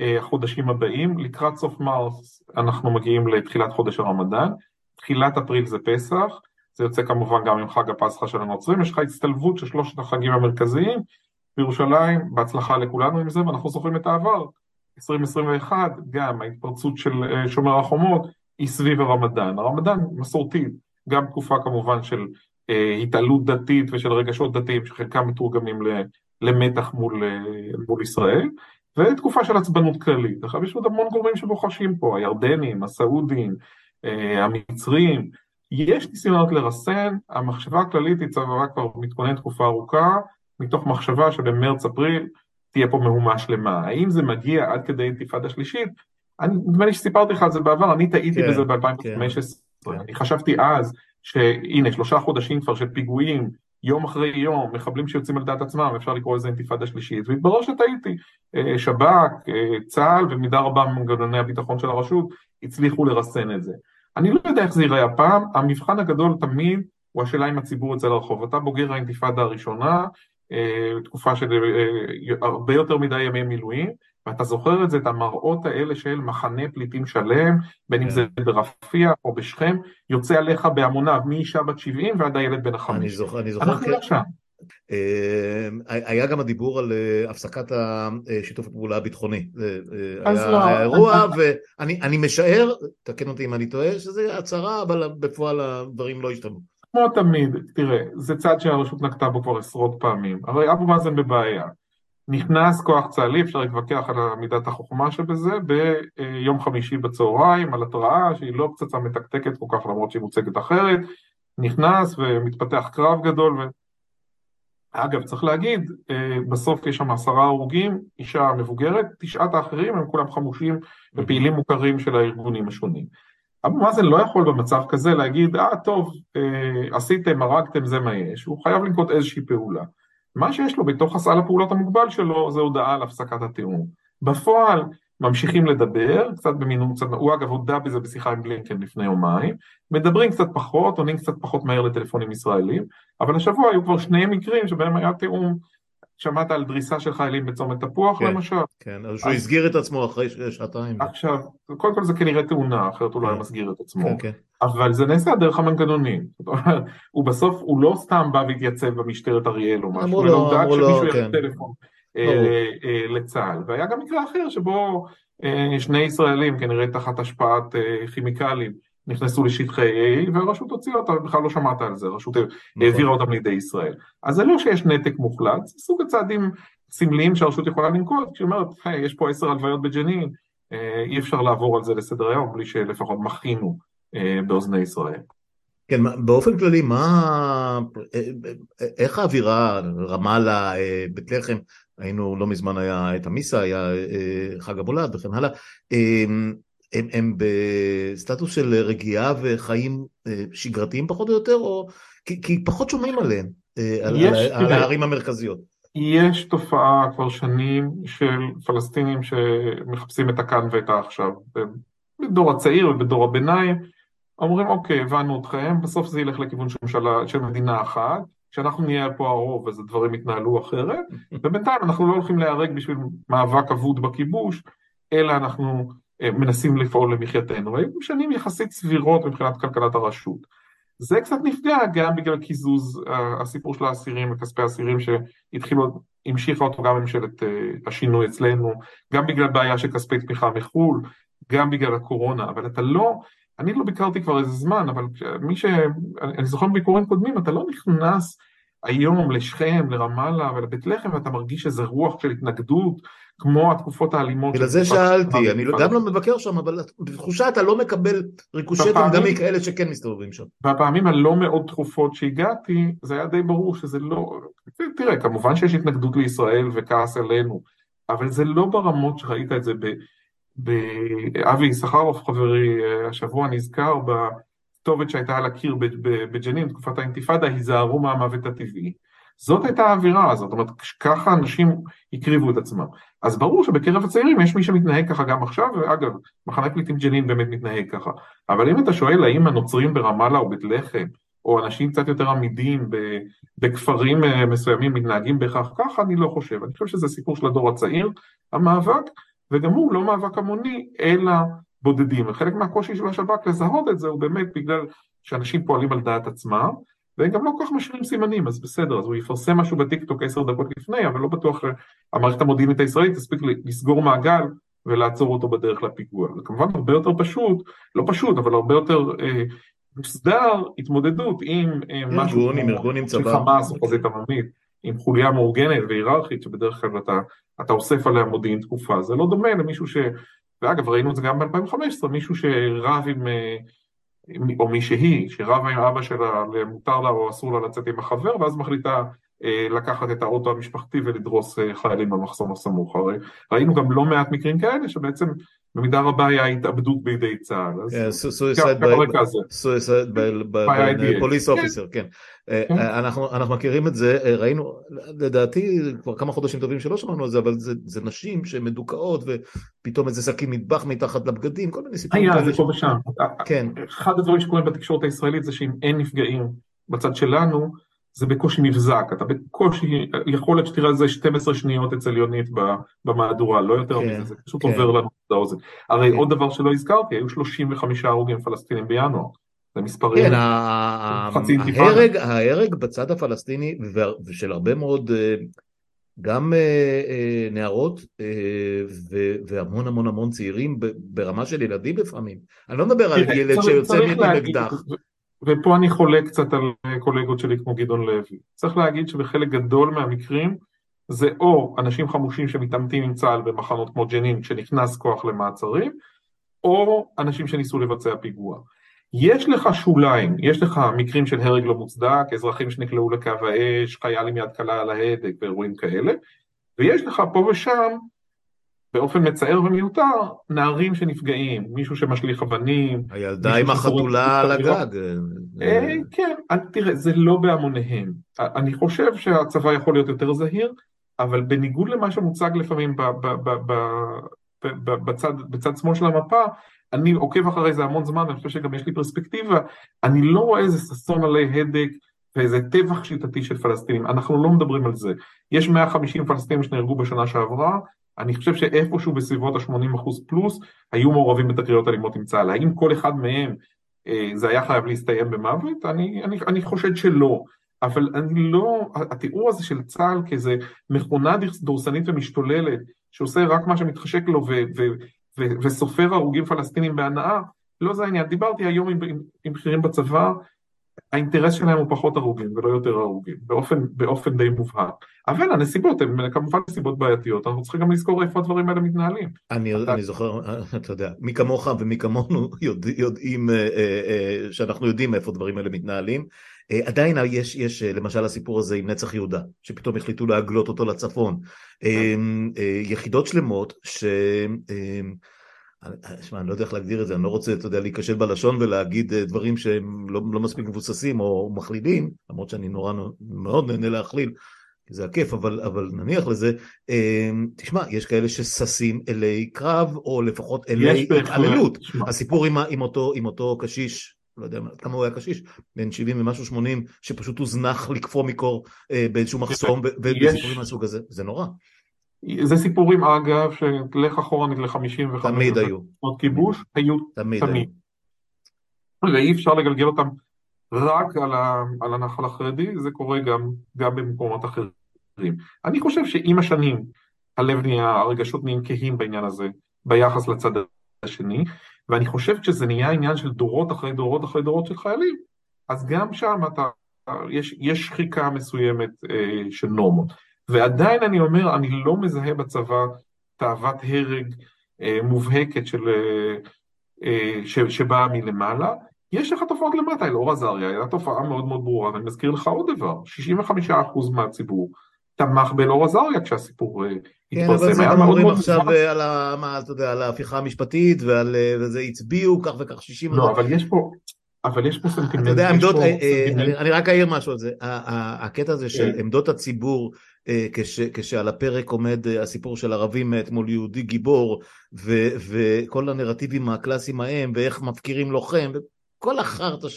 החודשים הבאים, לקראת סוף מרס אנחנו מגיעים לתחילת חודש הרמדאן, תחילת אפריל זה פסח, זה יוצא כמובן גם עם חג הפסחא של הנוצרים, יש לך הצטלבות של שלושת החגים המרכזיים, בירושלים, בהצלחה לכולנו עם זה, ואנחנו זוכרים את העבר. 2021, גם ההתפרצות של אה, שומר החומות היא סביב הרמדאן. הרמדאן מסורתי, גם תקופה כמובן של אה, התעלות דתית ושל רגשות דתיים שחלקם מתורגמים למתח מול, אה, מול ישראל, ותקופה של עצבנות כללית. עכשיו יש עוד המון גורמים שבוחשים פה, הירדנים, הסעודים, המצרים, יש ניסיונות לרסן, המחשבה הכללית היא צברה כבר מתכוננת תקופה ארוכה, מתוך מחשבה שבמרץ-אפריל תהיה פה מהומה שלמה. האם זה מגיע עד כדי אינתיפאדה שלישית? נדמה לי שסיפרתי לך על זה בעבר, אני טעיתי כן, בזה ב-2015. כן. אני חשבתי אז שהנה שלושה חודשים כבר של פיגועים, יום אחרי יום, מחבלים שיוצאים על דעת עצמם, אפשר לקרוא לזה אינתיפאדה שלישית, והתברר שטעיתי. אה, שב"כ, אה, צה"ל ובמידה רבה מנגנוני הביטחון של הרשות הצליחו לרסן את זה. אני לא יודע איך זה ייראה הפעם, המבחן הגדול תמיד הוא השאלה אם הציבור יוצא לרחוב. אתה בוגר האינתיפאדה הראשונה, תקופה של אה, הרבה יותר מדי ימי מילואים, ואתה זוכר את זה, את המראות האלה של מחנה פליטים שלם, בין אם זה כן. ברפיח או בשכם, יוצא עליך בהמוניו, מאישה בת 70 ועד הילד בן החמש. אני זוכר, אני זוכר, אנחנו לא שם. אה, היה גם הדיבור על הפסקת השיתוף הפעולה הביטחוני. היה לא, אירוע, ואני משער, תקן אותי אם אני טועה, שזה הצהרה, אבל בפועל הדברים לא השתנו. כמו תמיד, תראה, זה צעד שהרשות נקטה בו כבר עשרות פעמים. הרי אבו מאזן בבעיה. נכנס כוח צה"לי, אפשר להתווכח על מידת החוכמה שבזה, ביום חמישי בצהריים, על התראה שהיא לא פצצה מתקתקת כל כך למרות שהיא מוצגת אחרת, נכנס ומתפתח קרב גדול. ו... אגב, צריך להגיד, אה, בסוף יש שם עשרה הרוגים, אישה מבוגרת, תשעת האחרים הם כולם חמושים ופעילים מוכרים של הארגונים השונים. אבו מאזן לא יכול במצב כזה להגיד, אה טוב, אה, עשיתם, הרגתם, זה מה יש, הוא חייב לנקוט איזושהי פעולה. מה שיש לו בתוך הסל הפעולות המוגבל שלו זה הודעה על הפסקת התיאום. בפועל ממשיכים לדבר, קצת במינון קצת, הוא אגב הודה בזה בשיחה עם בלינקן לפני יומיים, מדברים קצת פחות, עונים קצת פחות מהר לטלפונים ישראלים, אבל השבוע היו כבר שני מקרים שבהם היה תיאום שמעת על דריסה של חיילים בצומת תפוח כן, למשל? כן, אז הוא הסגיר את עצמו אחרי שעתיים. עכשיו, קודם כל זה כנראה תאונה, אחרת הוא לא היה כן. מסגיר את עצמו. כן, כן. אבל זה נעשה דרך המנגנונים. הוא בסוף, הוא לא סתם בא והתייצב במשטרת אריאל או משהו, אמרו לו, אמרו לו, כן. טלפון אה, אה, לצה"ל. והיה גם מקרה אחר שבו אה, שני ישראלים, כנראה תחת השפעת כימיקלים, נכנסו לשטחי A והרשות הוציאה אותם, בכלל לא שמעת על זה, הרשות נכון. העבירה אותם לידי ישראל. אז זה לא שיש נתק מוחלט, זה סוג הצעדים סמליים שהרשות יכולה לנקוט, כשהיא אומרת, היי, יש פה עשר הלוויות בג'נין, אה, אי אפשר לעבור על זה לסדר היום בלי שלפחות מכינו אה, באוזני ישראל. כן, באופן כללי, מה, אה, איך האווירה, רמאללה, בית לחם, היינו, לא מזמן היה את המיסה, היה חג המולד וכן הלאה, הם, הם בסטטוס של רגיעה וחיים אה, שגרתיים פחות או יותר, או כי, כי פחות שומעים עליהם, אה, על, יש, על, על הערים המרכזיות. יש תופעה כבר שנים של פלסטינים שמחפשים את הכאן ואת העכשיו. בדור הצעיר ובדור הביניים, אומרים אוקיי, הבנו אתכם, בסוף זה ילך לכיוון של, ממשלה, של מדינה אחת, כשאנחנו נהיה פה הרוב אז הדברים יתנהלו אחרת, ובינתיים אנחנו לא הולכים להיהרג בשביל מאבק אבוד בכיבוש, אלא אנחנו מנסים לפעול למחייתנו, היו שנים יחסית סבירות מבחינת כלכלת הרשות. זה קצת נפגע גם בגלל קיזוז אה, הסיפור של האסירים וכספי האסירים שהתחילו, המשיכה אותו גם ממשלת אה, השינוי אצלנו, גם בגלל בעיה של כספי תמיכה מחו"ל, גם בגלל הקורונה, אבל אתה לא, אני לא ביקרתי כבר איזה זמן, אבל מי ש... אני זוכר בביקורים קודמים, אתה לא נכנס, היום לשכם, לרמאללה ולבית לחם, ואתה מרגיש איזה רוח של התנגדות, כמו התקופות האלימות. בגלל זה שאלתי, אני גם לא מבקר שם, אבל בתחושה אתה לא מקבל ריקושטים גם מכאלה שכן מסתובבים שם. בפעמים הלא מאוד תכופות שהגעתי, זה היה די ברור שזה לא... תראה, כמובן שיש התנגדות לישראל וכעס עלינו, אבל זה לא ברמות שראית את זה ב... אבי יששכרוף חברי השבוע נזכר בכתובת שהייתה על הקיר בג'נין, תקופת האינתיפאדה, היזהרו מהמוות הטבעי. זאת הייתה האווירה הזאת, זאת אומרת, ככה אנשים הקריבו את עצמם. אז ברור שבקרב הצעירים יש מי שמתנהג ככה גם עכשיו, ואגב, מחנה פליטים ג'נין באמת מתנהג ככה. אבל אם אתה שואל האם הנוצרים ברמאללה או בית לחם, או אנשים קצת יותר עמידים בכפרים אה, מסוימים מתנהגים בהכרח ככה, אני לא חושב. אני חושב שזה סיפור של הדור הצעיר, המאבק, וגם הוא לא מאבק המוני, אלא בודדים. וחלק מהקושי של השב"כ לזהות את זה הוא באמת בגלל שאנשים פועלים על דעת עצמם, והם גם לא כל כך משאירים סימנים, אז בסדר, אז הוא יפרסם משהו בטיקטוק עשר דקות לפני, אבל לא בטוח שהמערכת המודיעינית הישראלית תספיק לסגור מעגל ולעצור אותו בדרך לפיגוע. זה כמובן הרבה יותר פשוט, לא פשוט, אבל הרבה יותר אה, מוסדר, התמודדות עם אה, משהו עם ארגון עם צבא, חמאס או חזית עממית, עם חוליה מאורגנת והיררכית, שבדרך כלל אתה, אתה אוסף עליה מודיעין תקופה. זה לא דומה למישהו ש... ואגב, ראינו את זה גם ב-2015, מישהו שרב עם... אה, או מי שהיא, שרבה עם אבא שלה, מותר לה או אסור לה לצאת עם החבר, ואז מחליטה לקחת את האוטו המשפחתי ולדרוס אה, חיילים במחסום הסמוך. הרי ראינו גם לא מעט מקרים כאלה, שבעצם במידה רבה היה התאבדות בידי צה"ל. סויסייד פוליס אופיסר, כן. אה, כן. אנחנו מכירים את זה, ראינו, לדעתי כבר כמה חודשים טובים שלא שמענו על זה, אבל זה נשים שמדוכאות ופתאום איזה שקים מטבח מתחת לבגדים, כל מיני סיפורים. היה, זה פה ושם. כן. אחד הדברים שקורים בתקשורת הישראלית זה שאם אין נפגעים בצד שלנו, זה בקושי מבזק, אתה בקושי, יכול להיות שתראה איזה 12 שניות אצל יונית במהדורה, לא יותר כן, מזה, זה פשוט כן. עובר לנו את האוזן. הרי כן. עוד דבר שלא הזכרתי, היו 35 הרוגים פלסטינים בינואר. זה מספרים כן, חצי אינתיפאדה. ההרג בצד הפלסטיני ושל הרבה מאוד אה, גם אה, אה, נערות והמון המון המון צעירים ברמה של ילדים לפעמים. אני לא מדבר על ילד שיוצא מאקדח. ופה אני חולק קצת על קולגות שלי כמו גדעון לוי. צריך להגיד שבחלק גדול מהמקרים זה או אנשים חמושים שמתעמתים עם צה"ל במחנות כמו ג'נין כשנכנס כוח למעצרים, או אנשים שניסו לבצע פיגוע. יש לך שוליים, יש לך מקרים של הרג לא מוצדק, אזרחים שנקלעו לקו האש, חייל עם יד קלה על ההדק ואירועים כאלה, ויש לך פה ושם באופן מצער ומיותר, נערים שנפגעים, מישהו שמשליך אבנים. הילדה עם החתולה על הגג. אה, כן, תראה, זה לא בהמוניהם. אני חושב שהצבא יכול להיות יותר זהיר, אבל בניגוד למה שמוצג לפעמים בצד שמאל של המפה, אני עוקב אחרי זה המון זמן, אני חושב שגם יש לי פרספקטיבה, אני לא רואה איזה ששון עלי הדק ואיזה טבח שיטתי של פלסטינים, אנחנו לא מדברים על זה. יש 150 פלסטינים שנהרגו בשנה שעברה, אני חושב שאיפשהו בסביבות ה-80% פלוס היו מעורבים בתקריות אלימות עם צה"ל. האם כל אחד מהם אה, זה היה חייב להסתיים במוות? אני, אני, אני חושד שלא. אבל אני לא, התיאור הזה של צה"ל כאיזה מכונה דורסנית ומשתוללת, שעושה רק מה שמתחשק לו ו, ו, ו, וסופר הרוגים פלסטינים בהנאה, לא זה העניין. דיברתי היום עם, עם, עם בכירים בצבא, האינטרס שלהם הוא פחות הרוגים ולא יותר הרוגים, באופן, באופן די מובהק. אבל הנסיבות הן כמובן נסיבות בעייתיות, אנחנו צריכים גם לזכור איפה הדברים האלה מתנהלים. אני, אתה... אני זוכר, אתה יודע, מי כמוך ומי כמונו יודע, יודעים אה, אה, אה, שאנחנו יודעים איפה הדברים האלה מתנהלים. עדיין יש, יש למשל הסיפור הזה עם נצח יהודה, שפתאום החליטו להגלות אותו לצפון. יחידות שלמות ש... שמע, אני לא יודע איך להגדיר את זה, אני לא רוצה, אתה יודע, להיכשל בלשון ולהגיד אה, דברים שהם לא, לא מספיק מבוססים או מכלילים, למרות שאני נורא מאוד נהנה להכליל, כי זה הכיף, אבל, אבל נניח לזה, אה, תשמע, יש כאלה שששים אלי קרב, או לפחות אלי התעללות. הסיפור עם, עם, אותו, עם אותו קשיש, לא יודע כמה הוא היה קשיש, בן 70 ומשהו 80, שפשוט הוזנח לקפוא מקור אה, באיזשהו מחסום, וסיפורים מהסוג הזה, זה נורא. זה סיפורים אגב, שלך אחורנית ל-55 תמיד היו. עוד כיבוש, היו תמיד. תמיד. ואי אפשר לגלגל אותם רק על, ה, על הנחל החרדי, זה קורה גם, גם במקומות אחרים. אני חושב שעם השנים הלב נהיה, הרגשות נהיים כהים בעניין הזה, ביחס לצד השני, ואני חושב שזה נהיה עניין של דורות אחרי דורות אחרי דורות של חיילים, אז גם שם אתה יש, יש שחיקה מסוימת אה, של נורמות. ועדיין אני אומר, אני לא מזהה בצבא תאוות הרג אה, מובהקת של, אה, אה, ש, שבאה מלמעלה. יש לך תופעות למטה, אלאור עזריה הייתה תופעה מאוד מאוד ברורה, ואני מזכיר לך עוד דבר, 65% מהציבור תמך באלאור עזריה כשהסיפור אה, כן, אבל זה גם אומרים עכשיו אה, על, ה, מה, אתה יודע, על ההפיכה המשפטית ועל זה הצביעו כך וכך 60... לא, אבל יש פה, אבל יש פה סנטימנט. אתה יודע, עמדות, אני רק אעיר משהו על זה, הקטע הזה של כן. עמדות הציבור כשעל הפרק עומד הסיפור של ערבים אתמול יהודי גיבור וכל הנרטיבים הקלאסיים ההם ואיך מפקירים לוחם כל החרטא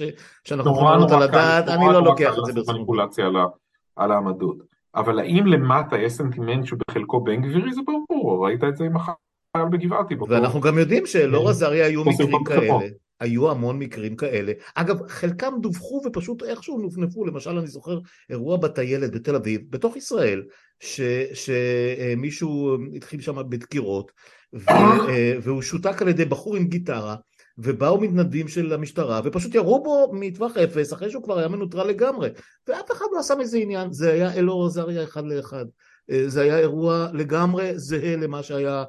שאנחנו יכולים לראות על הדעת, אני לא לוקח את זה ברצינות. על העמדות. אבל האם למטה יש סנטימנט שהוא בחלקו בן גבירי זה ברור, ראית את זה עם החייל בגבעתי. ואנחנו גם יודעים שלא כן. עזריה היו מקרים כאלה, היו המון מקרים כאלה. אגב, חלקם דווחו ופשוט איכשהו נופנפו, למשל אני זוכר אירוע בטיילת בתל אביב, בתוך ישראל, שמישהו התחיל שם בדקירות, והוא שותק על ידי בחור עם גיטרה, ובאו מתנדבים של המשטרה ופשוט ירו בו מטווח אפס אחרי שהוא כבר היה מנוטרל לגמרי. ואף אחד לא עשה מזה עניין. זה היה אלאור עזריה אחד לאחד זה היה אירוע לגמרי זהה למה שהיה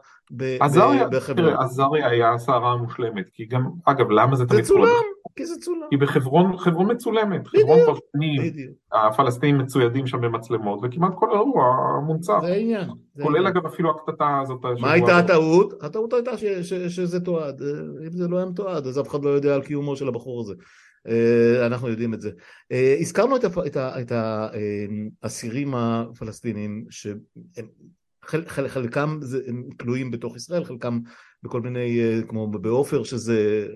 בחברון. עזריה היה הסערה המושלמת כי גם אגב למה זה תמיד צולם כי זה צולם. כי בחברון חברון מצולמת חברון כבר שנים הפלסטינים מצוידים שם במצלמות וכמעט כל אירוע מונצח. זה העניין. כולל אגב אפילו הקטטה הזאת. מה הייתה הטעות? הטעות הייתה שזה תועד אם זה לא היה מתועד אז אף אחד לא יודע על קיומו של הבחור הזה. אה, אנחנו יודעים את זה. אה, הזכרנו את האסירים הפלסטינים שחלקם כלואים בתוך ישראל, חלקם בכל מיני, אה, כמו בעופר שזה,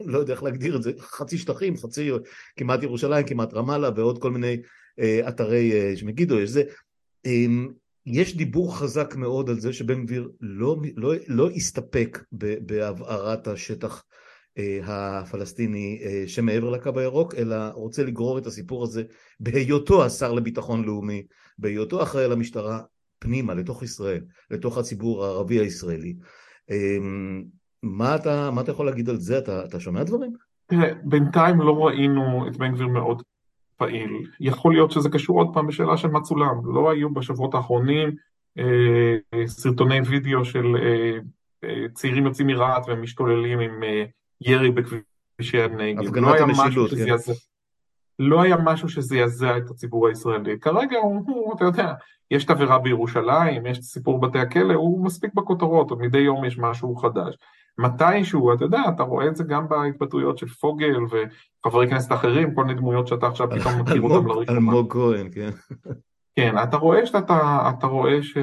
לא יודע איך להגדיר את זה, חצי שטחים, חצי כמעט ירושלים, כמעט רמאללה ועוד כל מיני אתרי שמגידו, יש זה. יש דיבור חזק מאוד על זה שבן גביר לא, לא, לא הסתפק בהבערת השטח אה, הפלסטיני אה, שמעבר לקו הירוק, אלא רוצה לגרור את הסיפור הזה בהיותו השר לביטחון לאומי, בהיותו אחראי על המשטרה פנימה, לתוך ישראל, לתוך הציבור הערבי הישראלי. אמ, מה אתה, מה אתה יכול להגיד על זה? אתה, אתה שומע דברים? תראה, בינתיים לא ראינו את בן גביר מאוד פעיל. יכול להיות שזה קשור עוד פעם בשאלה של מה צולם. לא היו בשבועות האחרונים אה, סרטוני וידאו של אה, אה, צעירים יוצאים מרהט והם משתוללים עם אה, ירי בכבישי הנגב. לא המשילות, כן. לא היה משהו שזעזע את הציבור הישראלי. כרגע הוא, הוא, אתה יודע, יש את עבירה בירושלים, יש את סיפור בתי הכלא, הוא מספיק בכותרות, מדי יום יש משהו חדש. מתישהו, אתה יודע, אתה רואה את זה גם בהתבטאויות של פוגל וחברי כנסת אחרים, כל מיני דמויות שאתה עכשיו פתאום מכיר אותם לראשונה. אלמוג כהן, כן. כן, אתה רואה שאתה, אתה רואה ש...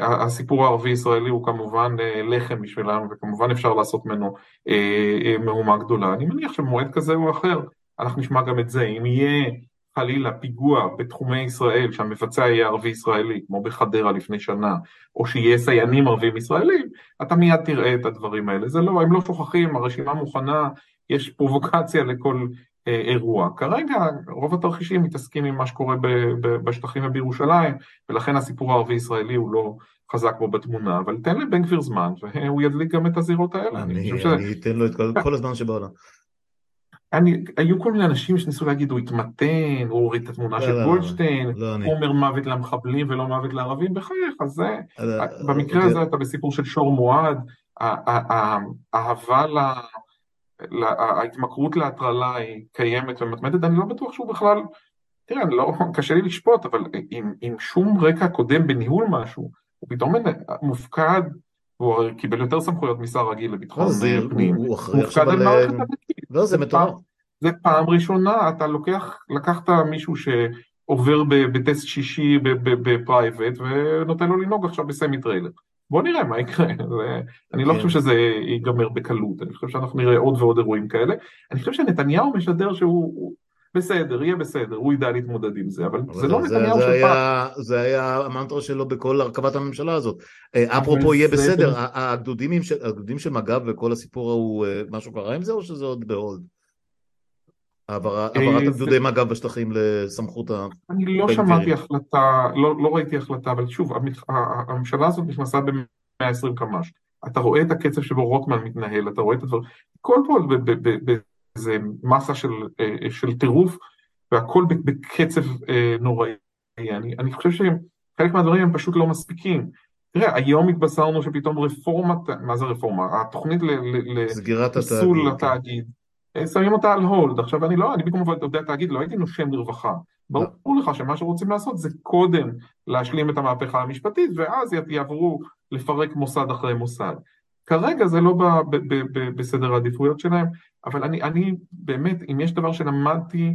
הסיפור הערבי-ישראלי הוא כמובן אה, לחם בשבילם, וכמובן אפשר לעשות ממנו אה, אה, מהומה גדולה. אני מניח שבמועד כזה או אחר, אנחנו נשמע גם את זה. אם יהיה חלילה פיגוע בתחומי ישראל שהמבצע יהיה ערבי-ישראלי, כמו בחדרה לפני שנה, או שיהיה סיינים ערבים ישראלים, אתה מיד תראה את הדברים האלה. זה לא, הם לא שוכחים, הרשימה מוכנה, יש פרובוקציה לכל אה, אירוע. כרגע רוב התרחישים מתעסקים עם מה שקורה בשטחים ובירושלים, ולכן הסיפור הערבי-ישראלי הוא לא חזק בו בתמונה, אבל תן לבן גביר זמן, והוא ידליק גם את הזירות האלה. אני, אני, אני אתן לו את כל, כל הזמן שבעולם. אני, היו כל מיני אנשים שניסו להגיד, הוא התמתן, הוא הוריד את התמונה לא, של לא, גולדשטיין, לא, הוא. אומר מוות למחבלים ולא מוות לערבים, בחייך, אז זה, במקרה אוקיי. הזה אתה בסיפור של שור מועד, האהבה. ההתמכרות להטרלה היא קיימת ומתמדת, אני לא בטוח שהוא בכלל, תראה, לא, קשה לי לשפוט, אבל עם, עם שום רקע קודם בניהול משהו, הוא פתאום מופקד, הוא הרי קיבל יותר סמכויות משר רגיל לביטחון לא, פנים, הוא מופקד על מערכת הדתית. לא, זה מטורף. זה פעם ראשונה, אתה לוקח, לקחת מישהו שעובר בטסט שישי בפרייבט ונותן לו לנהוג עכשיו בסמי טריילר. בוא נראה מה יקרה, אני לא כן. חושב שזה ייגמר בקלות, אני חושב שאנחנו נראה עוד ועוד אירועים כאלה, אני חושב שנתניהו משדר שהוא בסדר, יהיה בסדר, הוא ידע להתמודד עם זה, אבל זה לא נתניהו של פעם. זה היה המנטרה שלו בכל הרכבת הממשלה הזאת. אה, אפרופו יהיה בסדר, הגדודים של מג"ב וכל הסיפור ההוא, אה, משהו קרה עם זה או שזה עוד בהולד? העברת אה, הגדודי מג"ב בשטחים לסמכות ה... אני לא שמעתי החלטה, לא, לא ראיתי החלטה, אבל שוב, הממשלה הזאת נכנסה ב-120 קמ"ש. אתה רואה את הקצב שבו רוטמן מתנהל, אתה רואה את הדברים, כל פעם באיזה מסה של, אה, טירוף, והכל בקצב נוראי. אני, אני חושב שחלק מהדברים הם פשוט לא מספיקים. תראה, היום התבשרנו שפתאום רפורמת, מה זה רפורמה? התוכנית לחיסול התאגיד, שמים אותה על הולד. עכשיו אני לא, אני במקום עובדי התאגיד לא הייתי נושם לרווחה. ברור לך שמה שרוצים לעשות זה קודם להשלים את המהפכה המשפטית, ואז יעברו לפרק מוסד אחרי מוסד. כרגע זה לא בסדר העדיפויות שלהם, אבל אני, אני באמת, אם יש דבר שלמדתי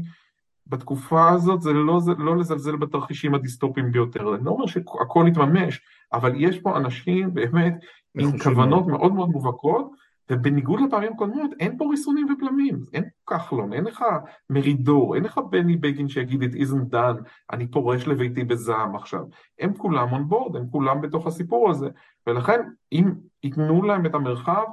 בתקופה הזאת, זה לא, זה לא לזלזל בתרחישים הדיסטופיים ביותר. אני לא אומר שהכל יתממש, אבל יש פה אנשים באמת עם כוונות מאוד מאוד מובהקות, ובניגוד לפעמים קודמות, אין פה ריסונים ובלמים, אין כחלון, אין לך מרידור, אין לך בני בגין שיגיד את isn't done, אני פורש לביתי בזעם עכשיו. הם כולם on board, הם כולם בתוך הסיפור הזה, ולכן אם ייתנו להם את המרחב,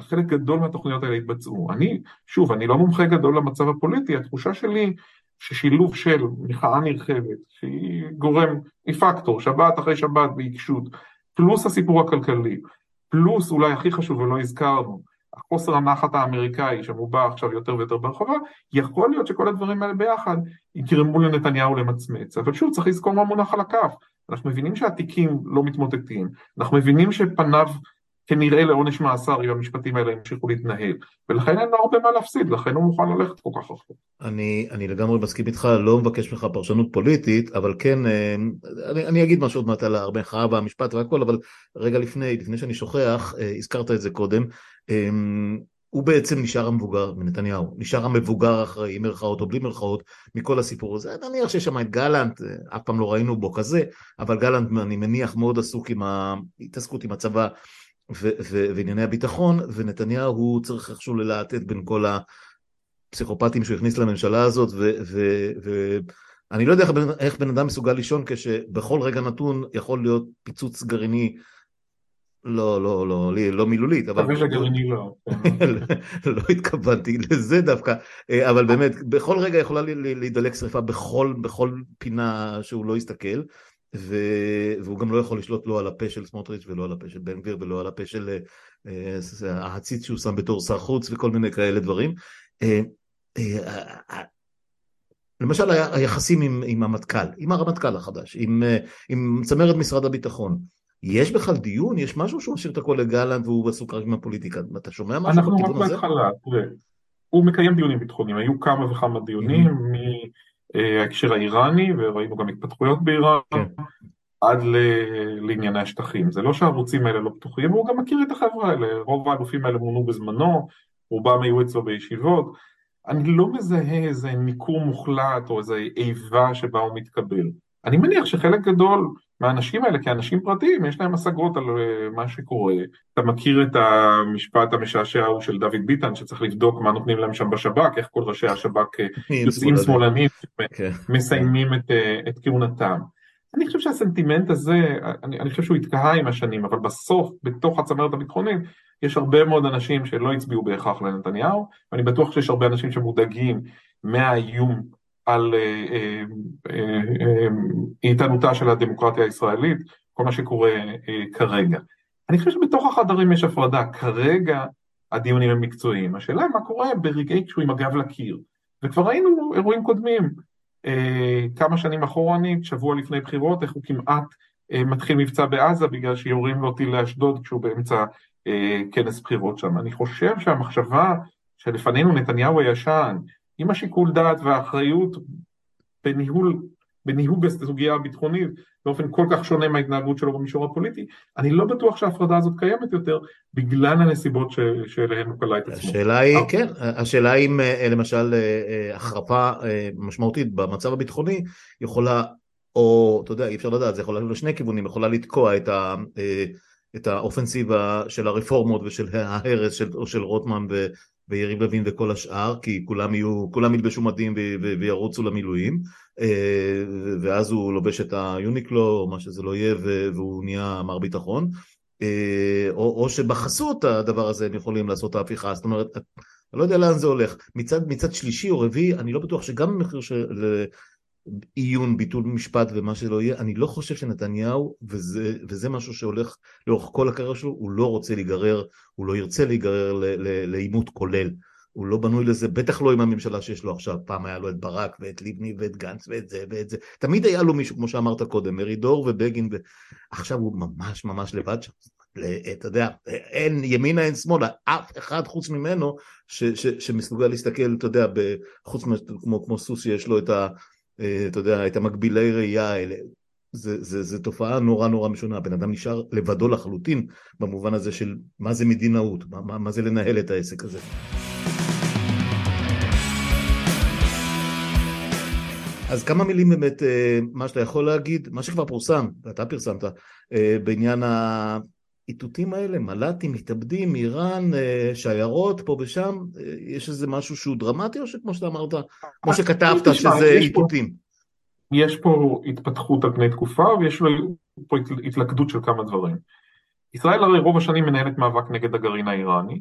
חלק גדול מהתוכניות האלה יתבצעו. אני, שוב, אני לא מומחה גדול למצב הפוליטי, התחושה שלי ששילוב של מחאה נרחבת, שהיא גורם, היא פקטור, שבת אחרי שבת בעיקשות, פלוס הסיפור הכלכלי, פלוס אולי הכי חשוב ולא הזכרנו, החוסר הנחת האמריקאי שמובע עכשיו יותר ויותר ברחבה, יכול להיות שכל הדברים האלה ביחד יגרמו לנתניהו למצמץ. אבל שוב, צריך לזכור מה מונח על הכף. אנחנו מבינים שהתיקים לא מתמוטטים, אנחנו מבינים שפניו כנראה לעונש מאסר אם המשפטים האלה ימשיכו להתנהל, ולכן אין לו הרבה מה להפסיד, לכן הוא מוכן ללכת כל כך רחוק. אני, אני לגמרי מסכים איתך, לא מבקש ממך פרשנות פוליטית, אבל כן, אה, אני, אני אגיד משהו עוד מעט על המחאה והמשפט והכל, אבל רגע לפני, לפני שאני שוכח, אה, הזכרת את זה קודם, אה, הוא בעצם נשאר המבוגר מנתניהו, נשאר המבוגר האחראי, מירכאות או בלי מירכאות, מכל הסיפור הזה. נניח שיש שם את גלנט, אף פעם לא ראינו בו כזה, אבל גלנט, אני מניח, מאוד עסוק עם ההתעסקות עם הצבא וענייני הביטחון, ונתניהו צריך איכשהו ללהטט בין כל הפסיכופטים שהוא הכניס לממשלה הזאת, ואני לא יודע איך בן, איך בן אדם מסוגל לישון כשבכל רגע נתון יכול להיות פיצוץ גרעיני לא, לא, לא, לא, לא מילולית, אבל... מקווה שגרעיני לא. לא התכוונתי לזה דווקא, אבל באמת, בכל רגע יכולה להידלק שריפה בכל, בכל פינה שהוא לא יסתכל, ו... והוא גם לא יכול לשלוט לא על הפה של סמוטריץ' ולא על הפה של בן גביר ולא על הפה של אה, העציץ שהוא שם בתור שר חוץ וכל מיני כאלה דברים. אה, אה, למשל היחסים עם, עם המטכ"ל, עם הרמטכ"ל החדש, עם, עם צמרת משרד הביטחון. יש בכלל דיון? יש משהו שהוא משאיר את הכל לגלנט והוא עסוק רק עם הפוליטיקה? אתה שומע משהו בכיוון הזה? אנחנו רק בהתחלה, תראה, הוא מקיים דיונים ביטחוניים, היו כמה וכמה דיונים, mm-hmm. ההקשר האיראני, וראינו גם התפתחויות באיראן, כן. עד לענייני השטחים. זה לא שהערוצים האלה לא פתוחים, הוא גם מכיר את החבר'ה האלה, רוב האלופים האלה מונו בזמנו, רובם היו אצלו בישיבות. אני לא מזהה איזה ניכור מוחלט או איזה איבה שבה הוא מתקבל. אני מניח שחלק גדול מהאנשים האלה כאנשים פרטיים, יש להם השגות על אה, מה שקורה. אתה מכיר את המשפט המשעשע ההוא של דוד ביטן, שצריך לבדוק מה נותנים להם שם בשב"כ, איך כל ראשי השב"כ אה, יוצאים שמאלנים, כן. מסיימים את, אה, את כהונתם. אני חושב שהסנטימנט הזה, אני, אני חושב שהוא התקהה עם השנים, אבל בסוף, בתוך הצמרת הביטחונית, יש הרבה מאוד אנשים שלא הצביעו בהכרח לנתניהו, ואני בטוח שיש הרבה אנשים שמודאגים מהאיום על אה, אה, אה, איתנותה של הדמוקרטיה הישראלית, כל מה שקורה כרגע. אני חושב שבתוך החדרים יש הפרדה, כרגע הדיונים הם מקצועיים, השאלה מה קורה ברגעי כשהוא עם הגב לקיר, וכבר ראינו אירועים קודמים, כמה שנים אחורנית, שבוע לפני בחירות, איך הוא כמעט מתחיל מבצע בעזה בגלל שיורים לו טיל לאשדוד כשהוא באמצע כנס בחירות שם. אני חושב שהמחשבה שלפנינו נתניהו הישן, עם השיקול דעת והאחריות בניהול, בניהוג הסוגיה הביטחונית באופן כל כך שונה מההתנהגות שלו במישור הפוליטי, אני לא בטוח שההפרדה הזאת קיימת יותר בגלל הנסיבות שאליהן הוא קלע את עצמו. השאלה היא, אה. כן, השאלה היא אם אה, למשל אה, החרפה משמעותית במצב הביטחוני יכולה, או אתה יודע, אי אפשר לדעת, זה יכול להיות לשני כיוונים, יכולה לתקוע את ה... את האופנסיבה של הרפורמות ושל ההרס של, של רוטמן ו, ויריב לוין וכל השאר, כי כולם יהיו, כולם ילבשו מדים וירוצו למילואים, אה, ואז הוא לובש את היוניקלו, או מה שזה לא יהיה, והוא נהיה מר ביטחון, אה, או, או שבחסות הדבר הזה הם יכולים לעשות ההפיכה, זאת אומרת, אני לא יודע לאן זה הולך. מצד, מצד שלישי או רביעי, אני לא בטוח שגם במחיר של... עיון, ביטול משפט ומה שלא יהיה, אני לא חושב שנתניהו, וזה, וזה משהו שהולך לאורך כל הקריירה שלו, הוא לא רוצה להיגרר, הוא לא ירצה להיגרר לעימות כולל. הוא לא בנוי לזה, בטח לא עם הממשלה שיש לו עכשיו, פעם היה לו את ברק ואת לבני ואת גנץ ואת זה ואת זה, תמיד היה לו מישהו, כמו שאמרת קודם, מרידור ובגין, ועכשיו הוא ממש ממש לבד שם, אתה יודע, אין ימינה אין שמאלה, אף אחד חוץ ממנו ש, ש, שמסוגל להסתכל, אתה יודע, חוץ כמו, כמו סוס שיש לו את ה... אה, אתה יודע, את המקבילי ראייה האלה. זה, זה, זה תופעה נורא נורא משונה, הבן אדם נשאר לבדו לחלוטין במובן הזה של מה זה מדינאות, מה, מה, מה זה לנהל את העסק הזה. אז כמה מילים באמת, אה, מה שאתה יכול להגיד, מה שכבר פורסם, ואתה פרסמת, אה, בעניין האיתותים האלה, מל"טים, מתאבדים, איראן, שיירות פה ושם, יש איזה משהו שהוא דרמטי, או שכמו שאתה אמרת, כמו שכתבת, שזה איתותים? יש פה התפתחות על פני תקופה ויש פה התלכדות של כמה דברים. ישראל הרי רוב השנים מנהלת מאבק נגד הגרעין האיראני,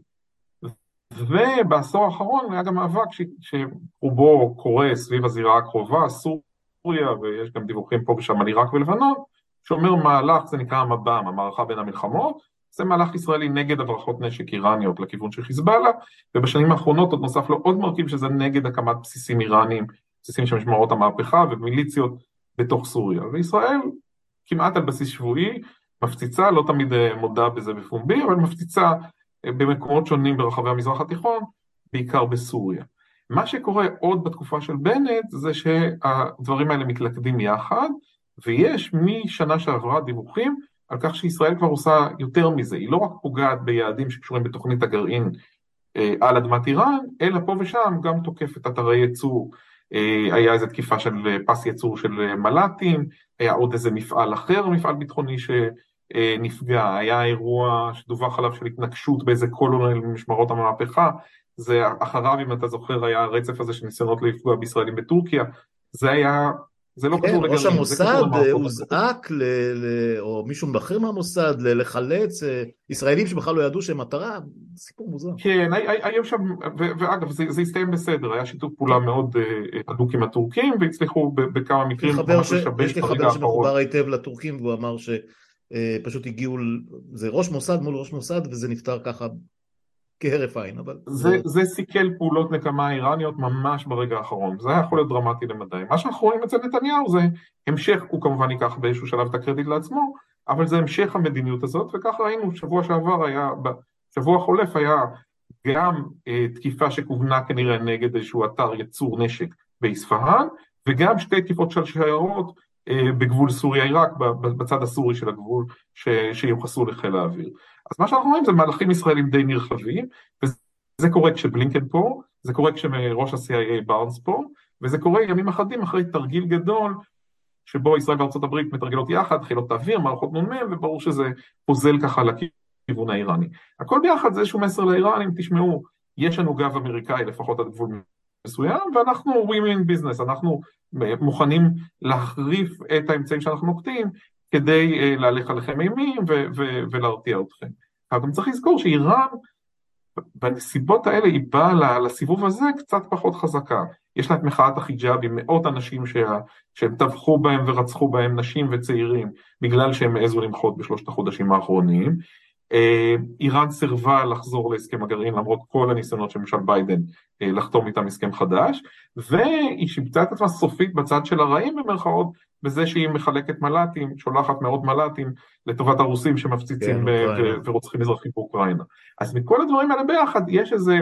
ובעשור האחרון היה גם מאבק שרובו קורה סביב הזירה הקרובה, סוריה, ויש גם דיווחים פה ושם על עיראק ולבנון, שאומר מהלך, זה נקרא המב"ם, המערכה בין המלחמות, זה מהלך ישראלי נגד הברחות נשק איראניות לכיוון של חיזבאללה, ובשנים האחרונות עוד נוסף לו עוד מרכיב שזה נגד הקמת בסיסים איראניים בסיסים של משמרות המהפכה ומיליציות בתוך סוריה. וישראל כמעט על בסיס שבועי מפציצה, לא תמיד אה, מודה בזה בפומבי, אבל מפציצה אה, במקומות שונים ברחבי המזרח התיכון, בעיקר בסוריה. מה שקורה עוד בתקופה של בנט זה שהדברים האלה מתלכדים יחד, ויש משנה שעברה דיווחים על כך שישראל כבר עושה יותר מזה, היא לא רק פוגעת ביעדים שקשורים בתוכנית הגרעין אה, על אדמת איראן, אלא פה ושם גם תוקפת אתרי ייצור. אה, היה איזו תקיפה של אה, פס ייצור של אה, מל"טים, היה עוד איזה מפעל אחר, מפעל ביטחוני שנפגע, היה אירוע שדווח עליו של התנגשות באיזה קולונל ממשמרות המהפכה, זה אחריו, אם אתה זוכר, היה הרצף הזה של ניסיונות לפגוע בישראלים בטורקיה, זה היה זה לא כן, קשור לגרעין. ראש המוסד הוזעק, או מישהו בכיר מהמוסד, לחלץ אה, ישראלים שבכלל לא ידעו שהם מטרה, סיפור מוזר. כן, היו שם, ואגב, זה הסתיים בסדר, היה שיתוף פעולה מאוד אה, הדוק עם הטורקים, והצליחו בכמה מקרים ממש לשבש יש לי חבר שמחובר היטב לטורקים, והוא אמר שפשוט אה, הגיעו, זה ראש מוסד מול ראש מוסד, וזה נפתר ככה כהרף עין, אבל... זה, זה סיכל פעולות נקמה איראניות ממש ברגע האחרון, זה היה יכול להיות דרמטי למדי. מה שאנחנו רואים אצל נתניהו זה המשך, הוא כמובן ייקח באיזשהו שלב את הקרדיט לעצמו, אבל זה המשך המדיניות הזאת, וכך ראינו, שבוע שעבר היה, בשבוע החולף היה גם אה, תקיפה שכוונה כנראה נגד איזשהו אתר ייצור נשק באספהאן, וגם שתי תקיפות של שיירות בגבול סוריה-עיראק, בצד הסורי של הגבול, ש, שיוחסו לחיל האוויר. אז מה שאנחנו רואים זה מהלכים ישראלים די נרחבים, וזה קורה כשבלינקן פה, זה קורה כשראש ה-CIA בארנס פה, וזה קורה ימים אחדים אחרי תרגיל גדול, שבו ישראל וארצות הברית מתרגלות יחד, חילות האוויר, מערכות נ"מ, וברור שזה פוזל ככה לכיוון האיראני. הכל ביחד זה איזשהו מסר לאיראנים, תשמעו, יש לנו גב אמריקאי לפחות עד גבול מסוים, ואנחנו women in business, אנחנו מוכנים להחריף את האמצעים שאנחנו נוקטים כדי uh, להלך עליכם אימים ולהרתיע אתכם. אבל גם צריך לזכור שאיראן בנסיבות האלה היא באה לסיבוב הזה קצת פחות חזקה. יש לה את מחאת החיג'אבים, מאות אנשים שה, שהם טבחו בהם ורצחו בהם נשים וצעירים בגלל שהם העזו למחות בשלושת החודשים האחרונים. אה, איראן סירבה לחזור להסכם הגרעין למרות כל הניסיונות של ממשל ביידן אה, לחתום איתם הסכם חדש, והיא שיבצה את עצמה סופית בצד של הרעים במרכאות, בזה שהיא מחלקת מל"טים, שולחת מאות מל"טים לטובת הרוסים שמפציצים כן, ורוצחים אזרחים באוקראינה. אז מכל הדברים האלה ביחד יש איזה,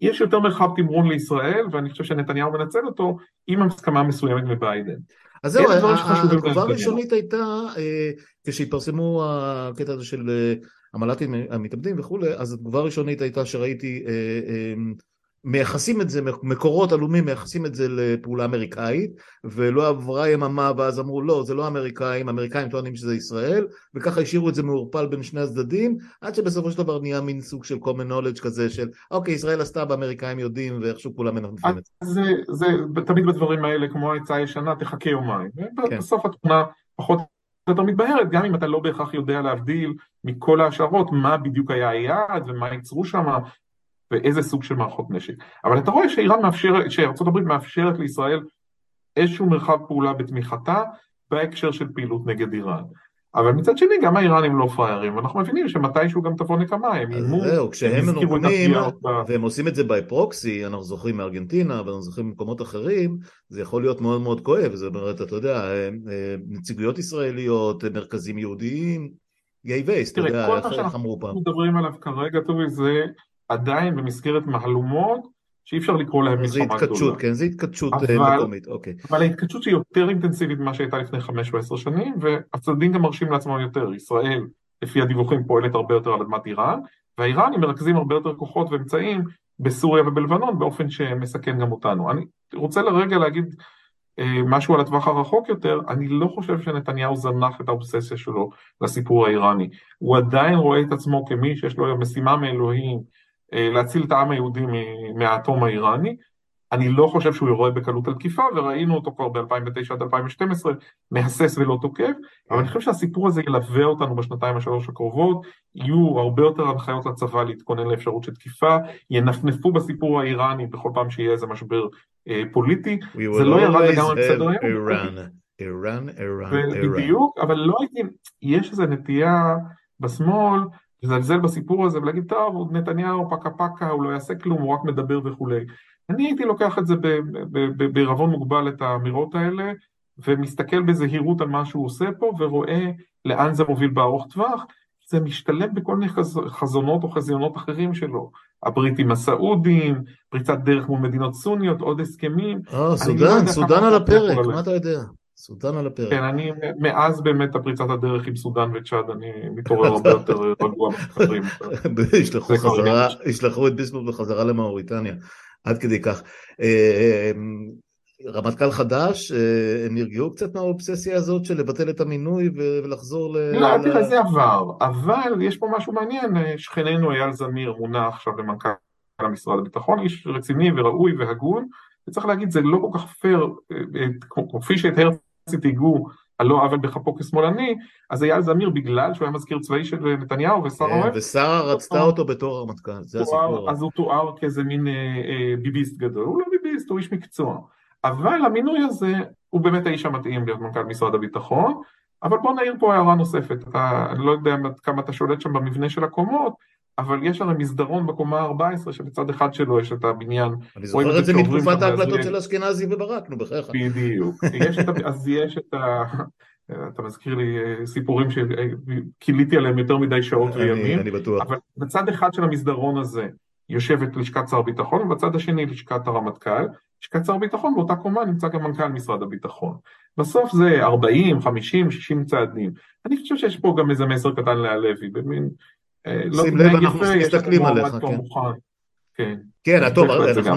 יש יותר מרחב תמרון לישראל, ואני חושב שנתניהו מנצל אותו עם הסכמה מסוימת מביידן. אז זהו, התגובה הראשונית הייתה, אה, כשהתפרסמו הקטע הזה של אה, המל"טים המתאבדים וכולי, אז התגובה הראשונית הייתה שראיתי אה, מייחסים את זה, מקורות עלומים מייחסים את זה לפעולה אמריקאית ולא עברה יממה ואז אמרו לא זה לא אמריקאים, אמריקאים טוענים שזה ישראל וככה השאירו את זה מעורפל בין שני הצדדים עד שבסופו של דבר נהיה מין סוג של common knowledge כזה של אוקיי ישראל עשתה באמריקאים יודעים ואיכשהו כולם מנפנפים את זה. זה, זה תמיד בדברים האלה כמו העצה הישנה תחכה יומיים כן. בסוף התמונה פחות יותר מתבהרת גם אם אתה לא בהכרח יודע להבדיל מכל ההשערות מה בדיוק היה היעד ומה ייצרו שם ואיזה סוג של מערכות נשק. אבל אתה רואה שאיראן מאפשרת, שארצות הברית מאפשרת לישראל איזשהו מרחב פעולה בתמיכתה בהקשר של פעילות נגד איראן. אבל מצד שני גם האיראנים לא פראיירים, ואנחנו מבינים שמתישהו גם תבוא נקמה, הם איימו, זהו, כשהם נוקמים, והם עושים את זה בפרוקסי, אנחנו זוכרים מארגנטינה, ואנחנו זוכרים ממקומות אחרים, זה יכול להיות מאוד מאוד כואב, זאת אומרת, אתה יודע, אה, אה, נציגויות ישראליות, מרכזים יהודיים, גיי וייס, אתה יודע, איך אמרו פעם. כל מה שאנחנו מדברים עליו כרגע, טובי, זה עדיין במסגרת מהלומות, שאי אפשר לקרוא להם מלחמה גדולה. זה התקדשות, כן, זה התקדשות אה, מקומית, אוקיי. אבל ההתקדשות שהיא יותר אינטנסיבית ממה שהייתה לפני חמש או עשר שנים, והצדדים גם מרשים לעצמם יותר. ישראל, לפי הדיווחים, פועלת הרבה יותר על אדמת איראן, והאיראנים מרכזים הרבה יותר כוחות ואמצעים בסוריה ובלבנון באופן שמסכן גם אותנו. אני רוצה לרגע להגיד אה, משהו על הטווח הרחוק יותר, אני לא חושב שנתניהו זנח את האובססיה שלו לסיפור האיראני. הוא עדיין רואה את עצמו כמי שיש לו משימה מאלוהים להציל את העם היהודי מהאטום האיראני. אני לא חושב שהוא יורה בקלות על תקיפה, וראינו אותו כבר ב-2009 עד 2012, מהסס ולא תוקף, אבל אני חושב שהסיפור הזה ילווה אותנו בשנתיים השלוש הקרובות, יהיו הרבה יותר הנחיות לצבא להתכונן לאפשרות של תקיפה, ינפנפו בסיפור האיראני בכל פעם שיהיה איזה משבר אה, פוליטי, זה לא ירד לגמרי בסדר היום. איראן, איראן, איראן. בדיוק, אבל לא הייתי, יש איזו נטייה בשמאל, לזלזל בסיפור הזה ולהגיד, טוב, נתניהו פקה פקה, הוא לא יעשה כלום, הוא רק מדבר וכולי. אני הייתי לוקח את זה בערבון מוגבל, את האמירות האלה, ומסתכל בזהירות על מה שהוא עושה פה, ורואה לאן זה מוביל בארוך טווח. זה משתלב בכל מיני חזונות או חזיונות אחרים שלו. הברית עם הסעודים, פריצת דרך מול מדינות סוניות, עוד הסכמים. אה, לא סודן על הפרק, מה אתה יודע? סודן על הפרק. כן, אני, מאז באמת הפריצת הדרך עם סודן וצ'אד, אני מתעורר הרבה יותר רגוע בחברים. ישלחו את ביסמוט בחזרה למאוריטניה, עד כדי כך. אה, רמטכ"ל חדש, אה, הם נרגעו קצת מהאובססיה הזאת של לבטל את המינוי ולחזור ל... לא, תראה, זה עבר, אבל יש פה משהו מעניין, אה, שכננו אייל זמיר מונה עכשיו למנכ"ל המשרד הביטחון, איש רציני וראוי והגון, וצריך להגיד, זה לא כל כך פייר, כפי שאת הרצל תיגעו על לא עוול בכפו כשמאלני, אז אייל זמיר בגלל שהוא היה מזכיר צבאי של נתניהו ושרה אוהב. ושרה רצתה אותו בתור הרמטכ"ל, זה הסיפור. אז הוא תואר כאיזה מין אה, אה, ביביסט גדול, הוא לא ביביסט, הוא איש מקצוע. אבל המינוי הזה הוא באמת האיש המתאים להיות מנכ"ל משרד הביטחון, אבל בוא נעיר פה הערה נוספת, אני לא יודע כמה אתה שולט שם במבנה של הקומות, אבל יש הרי מסדרון בקומה ה-14 שבצד אחד שלו יש את הבניין. אני זוכר את זה מתקופת ההקלטות של אשכנזי וברק, נו בחייך. בדיוק. אז יש את ה... אתה מזכיר לי אה, סיפורים שכיליתי עליהם יותר מדי שעות וימים. אני בטוח. אבל בצד אחד של המסדרון הזה יושבת לשכת שר הביטחון, ובצד השני לשכת הרמטכ"ל. לשכת שר הביטחון, באותה קומה נמצא גם מנכ"ל משרד הביטחון. בסוף זה 40, 50, 60 צעדים. אני חושב שיש פה גם איזה מסר קטן להלוי, במין... אה, לא שים לב, אנחנו מסתכלים עליך, כן. כן, כן, טוב,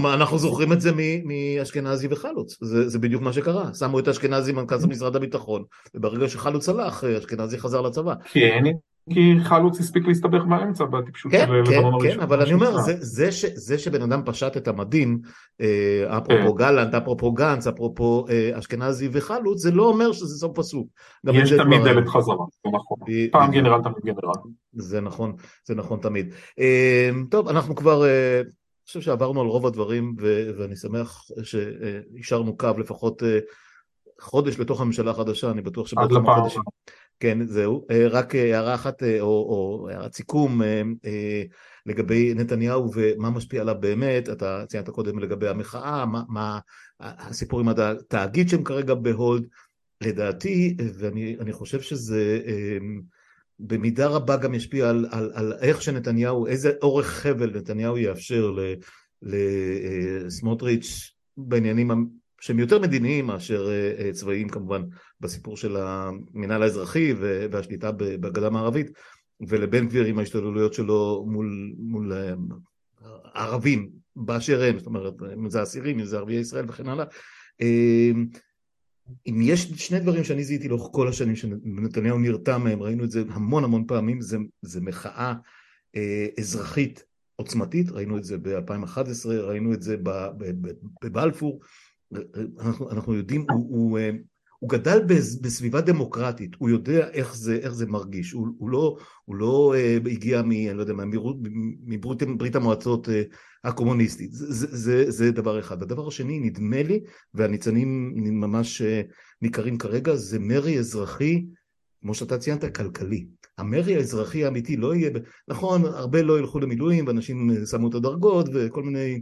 אנחנו זוכרים את זה מאשכנזי וחלוץ, זה בדיוק מה שקרה, שמו את אשכנזי מנכ"ל משרד הביטחון, וברגע שחלוץ הלך, אשכנזי חזר לצבא. כן, כי חלוץ הספיק להסתבך באמצע בטיפשות כן, של לבנון כן, הראשון. כן, אבל אני אומר, זה, זה, ש, זה שבן אדם פשט את המדים, אה, אפרופו כן. גלנט, אפרופו גנץ, אפרופו אה, אשכנזי וחלוץ, זה לא אומר שזה סוף פסוק. יש תמיד דלת חזרה, זה נכון. פעם גנרל תמיד גנרל. זה נכון, זה נכון תמיד. אה, טוב, אנחנו כבר... אה, אני חושב שעברנו על רוב הדברים ואני שמח שהשארנו קו לפחות חודש לתוך הממשלה החדשה, אני בטוח שבעוד כמה חודשים. כן, זהו. אה, רק אה, הערה אחת, אה, או, או הערת סיכום לגבי נתניהו ומה משפיע עליו באמת, אתה ציינת קודם לגבי המחאה, מה, מה הסיפור עם התאגיד שהם כרגע בהולד, לדעתי, ואני חושב שזה במידה רבה גם ישפיע על, על, על איך שנתניהו, איזה אורך חבל נתניהו יאפשר לסמוטריץ' בעניינים שהם יותר מדיניים מאשר אה, אה, צבאיים כמובן בסיפור של המינהל האזרחי והשליטה בגדה המערבית. ולבן גביר עם ההשתוללויות שלו מול, מול אה, ערבים באשר הם, זאת אומרת אם זה אסירים, אם זה ערביי ישראל וכן הלאה אם יש שני דברים שאני זיהיתי לאורך כל השנים שנתניהו נרתע מהם, ראינו את זה המון המון פעמים, זה, זה מחאה אה, אזרחית עוצמתית, ראינו את זה ב-2011, ראינו את זה בבלפור, אנחנו, אנחנו יודעים, הוא, הוא, אה, הוא גדל בסביבה דמוקרטית, הוא יודע איך זה, איך זה מרגיש, הוא, הוא לא, הוא לא uh, הגיע מ... אני לא יודע, מברית, מברית המועצות uh, הקומוניסטית, זה, זה, זה, זה דבר אחד. הדבר השני, נדמה לי, והניצנים ממש ניכרים כרגע, זה מרי אזרחי כמו שאתה ציינת, כלכלי. המרי האזרחי האמיתי לא יהיה, נכון, הרבה לא ילכו למילואים, ואנשים שמו את הדרגות, וכל מיני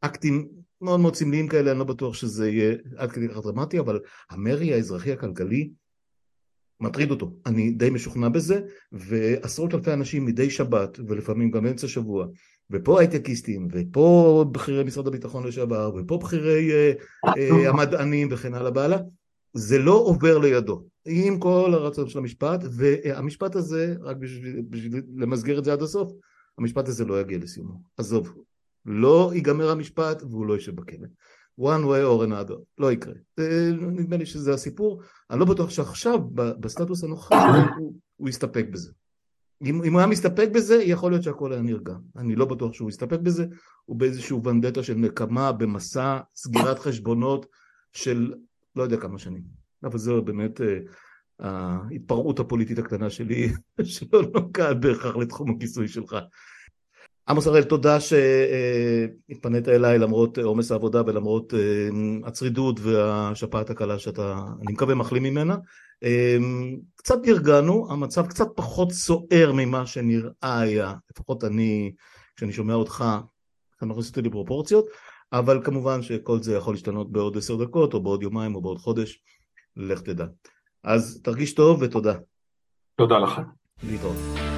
אקטים מאוד מאוד סמליים כאלה, אני לא בטוח שזה יהיה עד כדי כך דרמטי, אבל המרי האזרחי הכלכלי מטריד אותו. אני די משוכנע בזה, ועשרות אלפי אנשים מדי שבת, ולפעמים גם באמצע שבוע, ופה הייטקיסטים, ופה בכירי משרד הביטחון לשעבר, ופה בכירי uh, uh, המדענים וכן הלאה והלאה, זה לא עובר לידו, עם כל הרצון של המשפט, והמשפט הזה, רק בשביל, בשביל למסגר את זה עד הסוף, המשפט הזה לא יגיע לסיומו. עזוב, לא ייגמר המשפט והוא לא יישב בכלא. one way or another, לא יקרה. נדמה לי שזה הסיפור, אני לא בטוח שעכשיו, בסטטוס הנוכחי, הוא, הוא יסתפק בזה. אם, אם הוא היה מסתפק בזה, יכול להיות שהכל היה נרגע. אני לא בטוח שהוא יסתפק בזה, הוא באיזשהו ונדטה של נקמה, במסע סגירת חשבונות של לא יודע כמה שנים. אבל זו באמת אה, ההתפרעות הפוליטית הקטנה שלי, שלא נוגעת בהכרח לתחום הכיסוי שלך. עמוס הראל, תודה שהתפנית אליי למרות עומס העבודה ולמרות אה, הצרידות והשפעת הקלה שאתה, אני מקווה, מחלים ממנה. אה, קצת נרגענו, המצב קצת פחות סוער ממה שנראה היה, לפחות אני, כשאני שומע אותך, אתה מכניס אותי לפרופורציות, אבל כמובן שכל זה יכול להשתנות בעוד עשר דקות, או בעוד יומיים, או בעוד חודש, לך תדע. אז תרגיש טוב ותודה. תודה לך. להתראות.